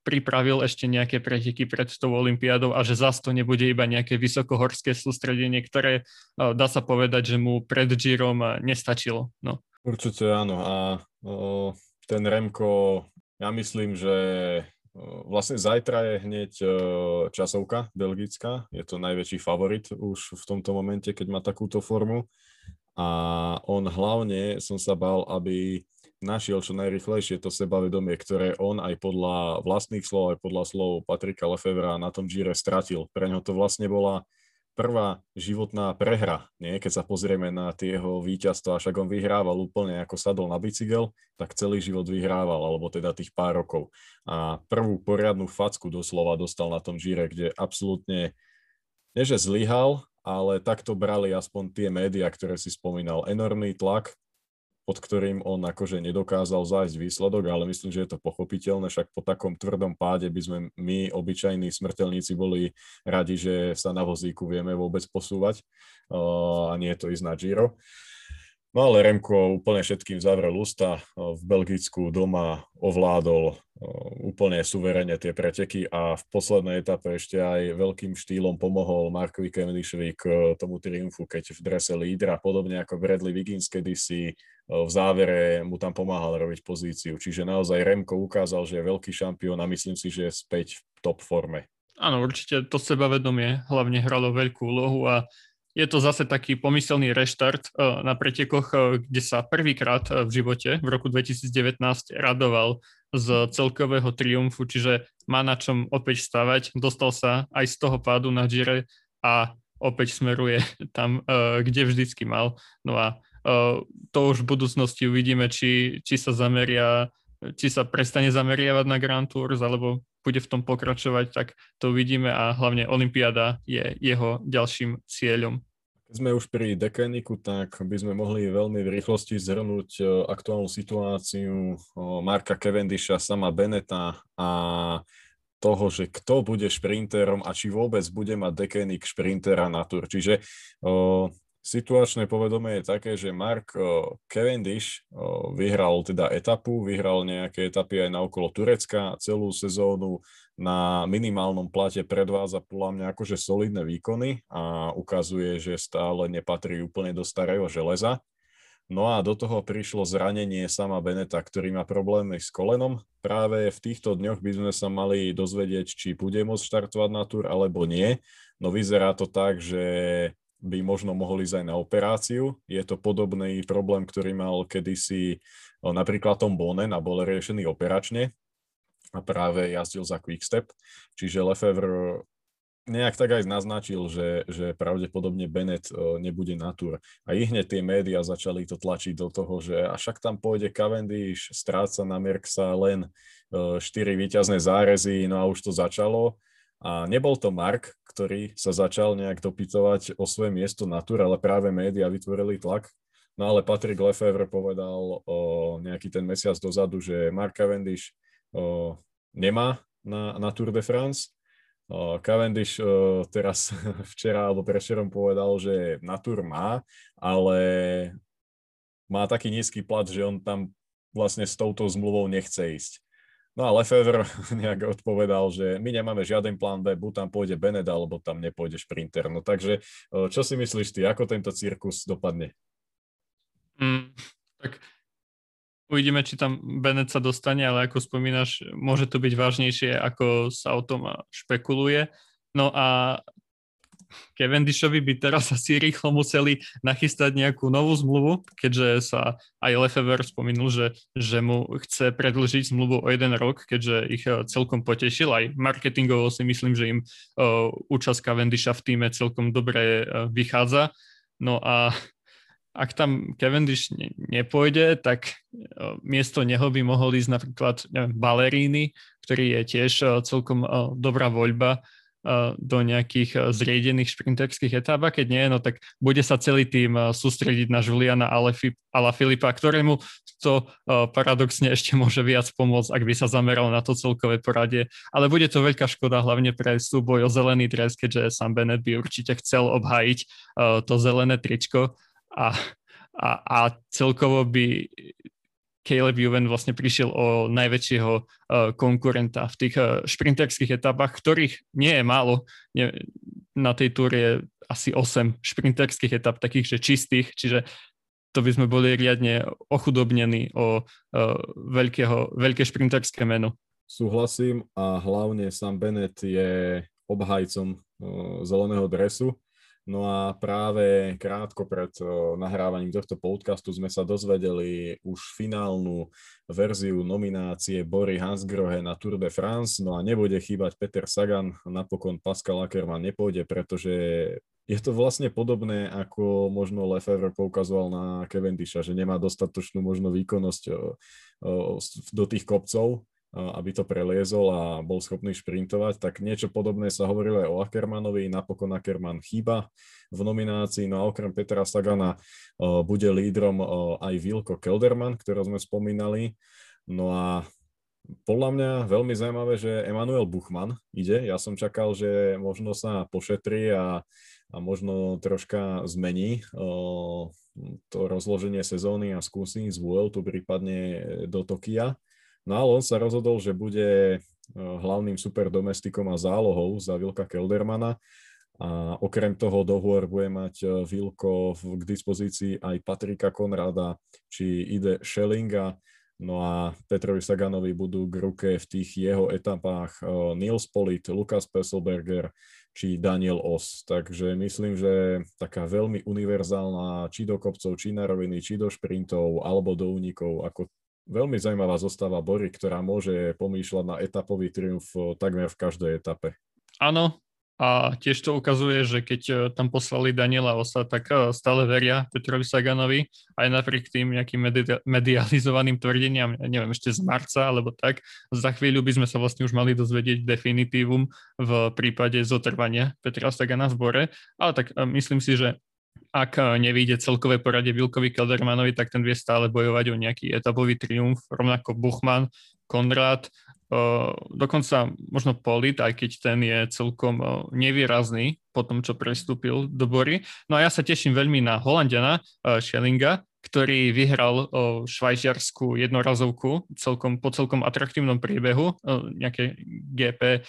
pripravil ešte nejaké preteky pred tou Olympiádou a že zase to nebude iba nejaké vysokohorské sústredenie, ktoré dá sa povedať, že mu pred Girom nestačilo. No. Určite áno a uh, ten Remko, ja myslím, že Vlastne zajtra je hneď časovka belgická, je to najväčší favorit už v tomto momente, keď má takúto formu. A on hlavne, som sa bal, aby našiel čo najrychlejšie to sebavedomie, ktoré on aj podľa vlastných slov, aj podľa slov Patrika Lefevra na tom Gire stratil. Pre ňo to vlastne bola prvá životná prehra, nie? keď sa pozrieme na tie jeho víťazstva, však on vyhrával úplne ako sadol na bicykel, tak celý život vyhrával, alebo teda tých pár rokov. A prvú poriadnu facku doslova dostal na tom žíre, kde absolútne, nie že zlyhal, ale takto brali aspoň tie médiá, ktoré si spomínal. Enormný tlak, pod ktorým on akože nedokázal zájsť výsledok, ale myslím, že je to pochopiteľné, však po takom tvrdom páde by sme my, obyčajní smrteľníci, boli radi, že sa na vozíku vieme vôbec posúvať a nie je to ísť na Giro. No ale Remko úplne všetkým zavrel ústa. V Belgicku doma ovládol úplne suverene tie preteky a v poslednej etape ešte aj veľkým štýlom pomohol Markovi Cavendishovi k tomu triumfu, keď v drese lídra, podobne ako Bradley Wiggins kedysi v závere mu tam pomáhal robiť pozíciu. Čiže naozaj Remko ukázal, že je veľký šampión a myslím si, že je späť v top forme. Áno, určite to sebavedomie hlavne hralo veľkú úlohu a je to zase taký pomyselný reštart eh, na pretekoch, kde sa prvýkrát v živote v roku 2019 radoval z celkového triumfu, čiže má na čom opäť stavať. Dostal sa aj z toho pádu na Gire a opäť smeruje tam, kde vždycky mal. No a to už v budúcnosti uvidíme, či, či sa zameria, či sa prestane zameriavať na Grand Tours, alebo bude v tom pokračovať, tak to uvidíme a hlavne Olympiáda je jeho ďalším cieľom. Sme už pri Dekeniku, tak by sme mohli veľmi v rýchlosti zhrnúť e, aktuálnu situáciu Marka Cavendisha, sama Beneta a toho, že kto bude šprinterom a či vôbec bude mať Dekenik šprintera na tur. Čiže o, situačné povedomie je také, že Mark Cavendish vyhral teda etapu, vyhral nejaké etapy aj na okolo Turecka, celú sezónu na minimálnom plate predvádza podľa mňa akože solidné výkony a ukazuje, že stále nepatrí úplne do starého železa. No a do toho prišlo zranenie sama Beneta, ktorý má problémy s kolenom. Práve v týchto dňoch by sme sa mali dozvedieť, či bude môcť štartovať na túr alebo nie. No vyzerá to tak, že by možno mohol ísť aj na operáciu. Je to podobný problém, ktorý mal kedysi napríklad Tom Bonen a bol riešený operačne a práve jazdil za Quickstep. Čiže Lefevre nejak tak aj naznačil, že, že pravdepodobne Bennett nebude na túr. A i hneď tie médiá začali to tlačiť do toho, že a však tam pôjde Cavendish, stráca na Merksa len 4 víťazné zárezy, no a už to začalo. A nebol to Mark, ktorý sa začal nejak dopytovať o svoje miesto na túr, ale práve médiá vytvorili tlak. No ale Patrick Lefevre povedal o nejaký ten mesiac dozadu, že Mark Cavendish nemá na, na Tour de France. Cavendish teraz včera alebo prešerom povedal, že na Tour má, ale má taký nízky plat, že on tam vlastne s touto zmluvou nechce ísť. No a Lefevre nejak odpovedal, že my nemáme žiaden plán B, buď tam pôjde Bened, alebo tam nepôjde šprinter. No takže, čo si myslíš ty, ako tento cirkus dopadne? Mm, tak uvidíme, či tam Bennett sa dostane, ale ako spomínaš, môže to byť vážnejšie, ako sa o tom špekuluje. No a Cavendishovi by teraz asi rýchlo museli nachystať nejakú novú zmluvu, keďže sa aj Lefever spomenul, že, že mu chce predlžiť zmluvu o jeden rok, keďže ich eh, celkom potešil. Aj marketingovo si myslím, že im uh, účasť Cavendisha v týme celkom dobre uh, vychádza. No a ak tam Cavendish ne, nepôjde, tak uh, miesto neho by mohol ísť napríklad neviem, Baleríny, ktorý je tiež uh, celkom uh, dobrá voľba do nejakých zriedených šprinterských etáp a keď nie, no tak bude sa celý tým sústrediť na Juliana Ala Filipa, ktorému to paradoxne ešte môže viac pomôcť, ak by sa zameral na to celkové poradie. Ale bude to veľká škoda hlavne pre súboj o zelený dres, keďže Sam Bennett by určite chcel obhájiť to zelené tričko a, a, a celkovo by Caleb Juven vlastne prišiel o najväčšieho uh, konkurenta v tých uh, šprinterských etapách, ktorých nie je málo. Nie, na tej túre je asi 8 šprinterských etap, takých, že čistých, čiže to by sme boli riadne ochudobnení o uh, veľkého, veľké šprinterské meno. Súhlasím a hlavne Sam Bennett je obhajcom zeleného dresu No a práve krátko pred nahrávaním tohto podcastu sme sa dozvedeli už finálnu verziu nominácie Bory Hansgrohe na Tour de France. No a nebude chýbať Peter Sagan, napokon Pascal Ackermann nepôjde, pretože je to vlastne podobné, ako možno Lefebvre poukazoval na Cavendisha, že nemá dostatočnú možno výkonnosť do tých kopcov, aby to preliezol a bol schopný šprintovať, tak niečo podobné sa hovorilo aj o Ackermanovi, napokon Ackerman chýba v nominácii, no a okrem Petra Sagana bude lídrom aj Vilko Kelderman, ktorého sme spomínali, no a podľa mňa veľmi zaujímavé, že Emanuel Buchmann ide. Ja som čakal, že možno sa pošetrí a, a možno troška zmení to rozloženie sezóny a skúsi z Vueltu, prípadne do Tokia. No ale on sa rozhodol, že bude hlavným superdomestikom a zálohou za Vilka Keldermana. A okrem toho dohovor bude mať Vilko k dispozícii aj Patrika Konrada či ide Schellinga No a Petrovi Saganovi budú k ruke v tých jeho etapách eh, Niels Polit, Lukas Pesselberger či Daniel Os. Takže myslím, že taká veľmi univerzálna či do kopcov, či na roviny, či do šprintov alebo do únikov, ako veľmi zaujímavá zostáva Bory, ktorá môže pomýšľať na etapový triumf eh, takmer v každej etape. Áno, a tiež to ukazuje, že keď e, tam poslali Daniela Osa, tak e, stále veria Petrovi Saganovi, aj napriek tým nejakým medi- medializovaným tvrdeniam, neviem, ešte z marca alebo tak. Za chvíľu by sme sa vlastne už mali dozvedieť definitívum v prípade zotrvania Petra Sagana v bore, ale tak myslím si, že ak nevíde celkové poradie Vilkovi Keldermanovi, tak ten vie stále bojovať o nejaký etapový triumf, rovnako Buchmann, Konrad, dokonca možno Polit, aj keď ten je celkom nevýrazný po tom, čo prestúpil do Bory. No a ja sa teším veľmi na Holandiana Schellinga, ktorý vyhral švajčiarskú jednorazovku celkom, po celkom atraktívnom priebehu, nejaké GP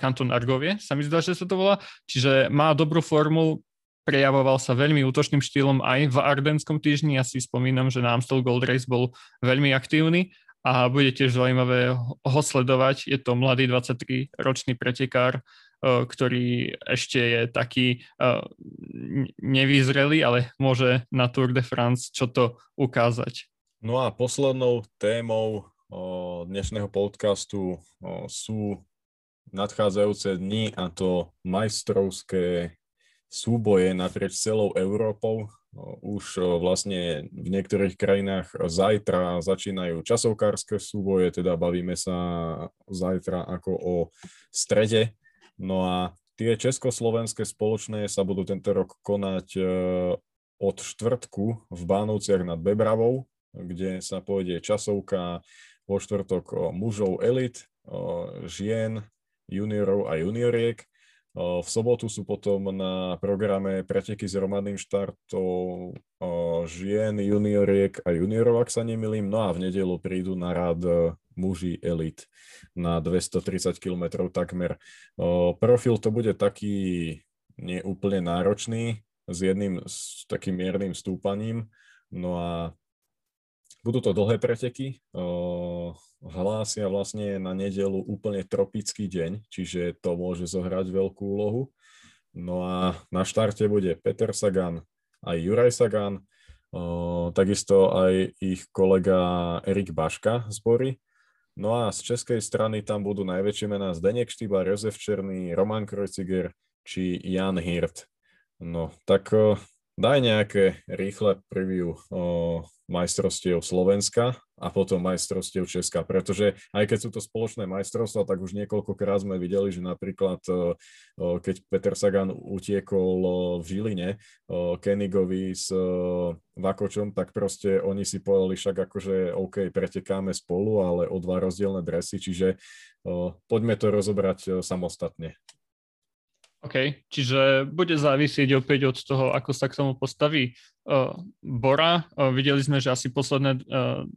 Kanton Argovie, sa mi zdá, že sa to volá. Čiže má dobrú formu, prejavoval sa veľmi útočným štýlom aj v Ardenskom týždni. Ja si spomínam, že na Amstel Gold Race bol veľmi aktívny a bude tiež zaujímavé ho sledovať. Je to mladý 23-ročný pretekár, e, ktorý ešte je taký e, nevyzrelý, ale môže na Tour de France čo to ukázať. No a poslednou témou dnešného podcastu sú nadchádzajúce dni a to majstrovské súboje naprieč celou Európou. Už vlastne v niektorých krajinách zajtra začínajú časovkárske súboje, teda bavíme sa zajtra ako o strede. No a tie československé spoločné sa budú tento rok konať e, od štvrtku v Bánovciach nad Bebravou, kde sa pôjde časovka vo štvrtok mužov elit, žien, juniorov a junioriek v sobotu sú potom na programe preteky s romadným štartom žien, junioriek a juniorov, ak sa nemilím. No a v nedelu prídu na rád e, muži elit na 230 km takmer. Profil to bude taký neúplne náročný, s jedným s takým miernym stúpaním. No a budú to dlhé preteky, hlásia vlastne na nedelu úplne tropický deň, čiže to môže zohrať veľkú úlohu. No a na štarte bude Peter Sagan aj Juraj Sagan, takisto aj ich kolega Erik Baška z Bory. No a z českej strany tam budú najväčšie mená Zdenek Štýbar, Jozef Černý, Roman Krojciger či Jan Hirt. No, tak daj nejaké rýchle preview majstrovstiev Slovenska a potom majstrovstiev Česka, pretože aj keď sú to spoločné majstrovstvá, tak už niekoľkokrát sme videli, že napríklad keď Peter Sagan utiekol v Žiline Kenigovi s Vakočom, tak proste oni si povedali však akože OK, pretekáme spolu, ale o dva rozdielne dresy, čiže poďme to rozobrať samostatne. OK, čiže bude závisieť opäť od toho, ako sa k tomu postaví uh, Bora. Uh, videli sme, že asi posledné uh,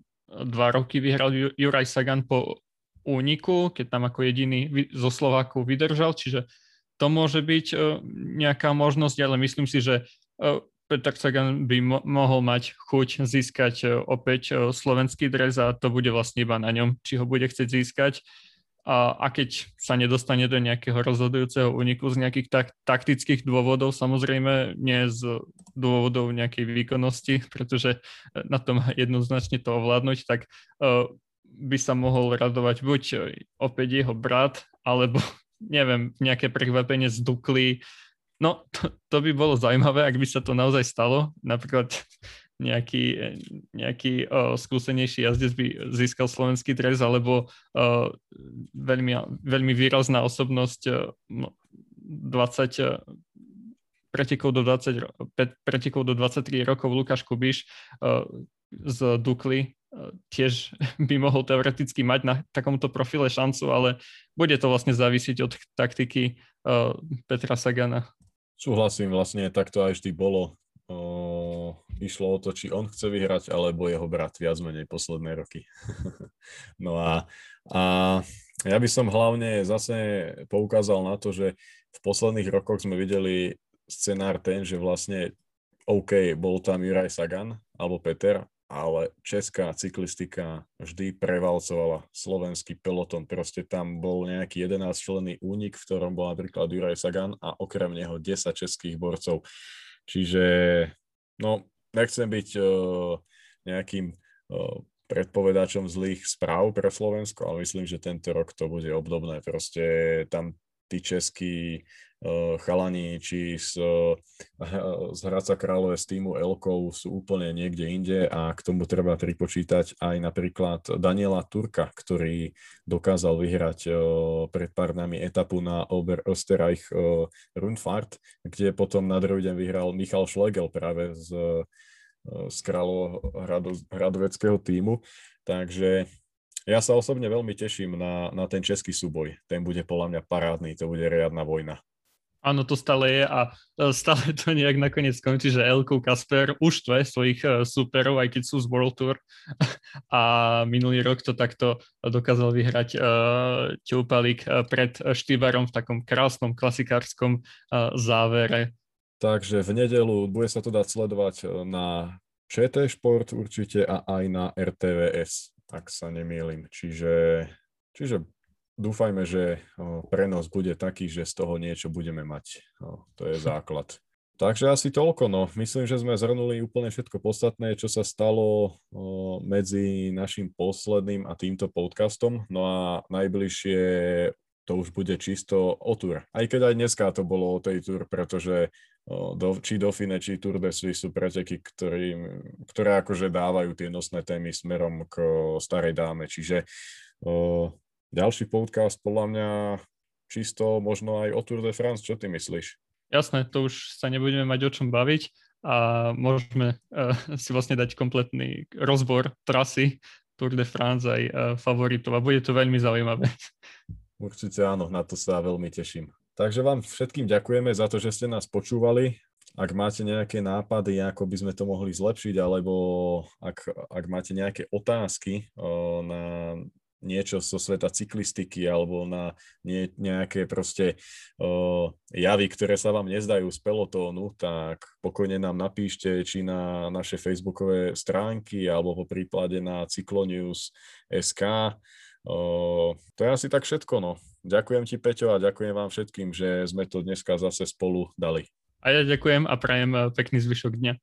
dva roky vyhral Juraj Sagan po úniku, keď tam ako jediný zo Slovákov vydržal, čiže to môže byť uh, nejaká možnosť, ale myslím si, že uh, Peter Sagan by mo- mohol mať chuť získať uh, opäť slovenský dres a to bude vlastne iba na ňom, či ho bude chcieť získať. A, a keď sa nedostane do nejakého rozhodujúceho úniku z nejakých tak, taktických dôvodov, samozrejme nie z dôvodov nejakej výkonnosti, pretože na tom jednoznačne to ovládnuť, tak uh, by sa mohol radovať buď opäť jeho brat, alebo neviem, nejaké prekvapenie z Dukly. No, to, to by bolo zaujímavé, ak by sa to naozaj stalo. Napríklad nejaký, nejaký uh, skúsenejší jazdec by získal slovenský dres, alebo uh, veľmi, veľmi výrazná osobnosť uh, 20 uh, pretekov do, 20, pretekov do 23 rokov Lukáš Kubiš uh, z Dukly uh, tiež by mohol teoreticky mať na takomto profile šancu, ale bude to vlastne závisieť od taktiky uh, Petra Sagana. Súhlasím, vlastne takto aj vždy bolo o, išlo o to, či on chce vyhrať, alebo jeho brat viac menej posledné roky. no a, a ja by som hlavne zase poukázal na to, že v posledných rokoch sme videli scenár ten, že vlastne OK, bol tam Juraj Sagan alebo Peter, ale česká cyklistika vždy prevalcovala slovenský peloton. Proste tam bol nejaký 11 členný únik, v ktorom bol napríklad Juraj Sagan a okrem neho 10 českých borcov. Čiže no, nechcem byť uh, nejakým uh, predpovedačom zlých správ pre Slovensko, ale myslím, že tento rok to bude obdobné. Proste tam tí českí chalani, či z, uh, z Hradca Králové z týmu Elkov sú úplne niekde inde a k tomu treba pripočítať aj napríklad Daniela Turka, ktorý dokázal vyhrať uh, pred pár dnami etapu na Ober Österreich uh, Rundfahrt, kde potom na druhý deň vyhral Michal Schlegel práve z, z Kráľovhradoveckého týmu. Takže ja sa osobne veľmi teším na, na ten český súboj. Ten bude podľa mňa parádny, to bude riadna vojna. Áno, to stále je a e, stále to nejak nakoniec skončí, že Elko Kasper už tve svojich e, superov, aj keď sú z World Tour. A minulý rok to takto dokázal vyhrať uh, Ťupalík pred Štýbarom v takom krásnom klasikárskom uh, závere. Takže v nedelu bude sa to dať sledovať na ČT Šport určite a aj na RTVS ak sa nemýlim. Čiže, čiže dúfajme, že prenos bude taký, že z toho niečo budeme mať. To je základ. Takže asi toľko. No. Myslím, že sme zhrnuli úplne všetko podstatné, čo sa stalo medzi našim posledným a týmto podcastom. No a najbližšie to už bude čisto o tur. Aj keď aj dneska to bolo o tej tur, pretože do, či Dauphine, či Tour de Suisse sú preteky, ktorý, ktoré akože dávajú tie nosné témy smerom k starej dáme. Čiže ďalší podcast podľa mňa čisto možno aj o Tour de France. Čo ty myslíš? Jasné, to už sa nebudeme mať o čom baviť a môžeme uh, si vlastne dať kompletný rozbor trasy Tour de France aj uh, favoritov a bude to veľmi zaujímavé. Určite áno, na to sa veľmi teším. Takže vám všetkým ďakujeme za to, že ste nás počúvali. Ak máte nejaké nápady, ako by sme to mohli zlepšiť, alebo ak, ak máte nejaké otázky o, na niečo zo sveta cyklistiky alebo na nie, nejaké proste o, javy, ktoré sa vám nezdajú z pelotónu, tak pokojne nám napíšte či na naše facebookové stránky alebo po prípade na cyclonews.sk to je asi tak všetko, no. Ďakujem ti, Peťo, a ďakujem vám všetkým, že sme to dneska zase spolu dali. A ja ďakujem a prajem eh, pekný zvyšok dňa.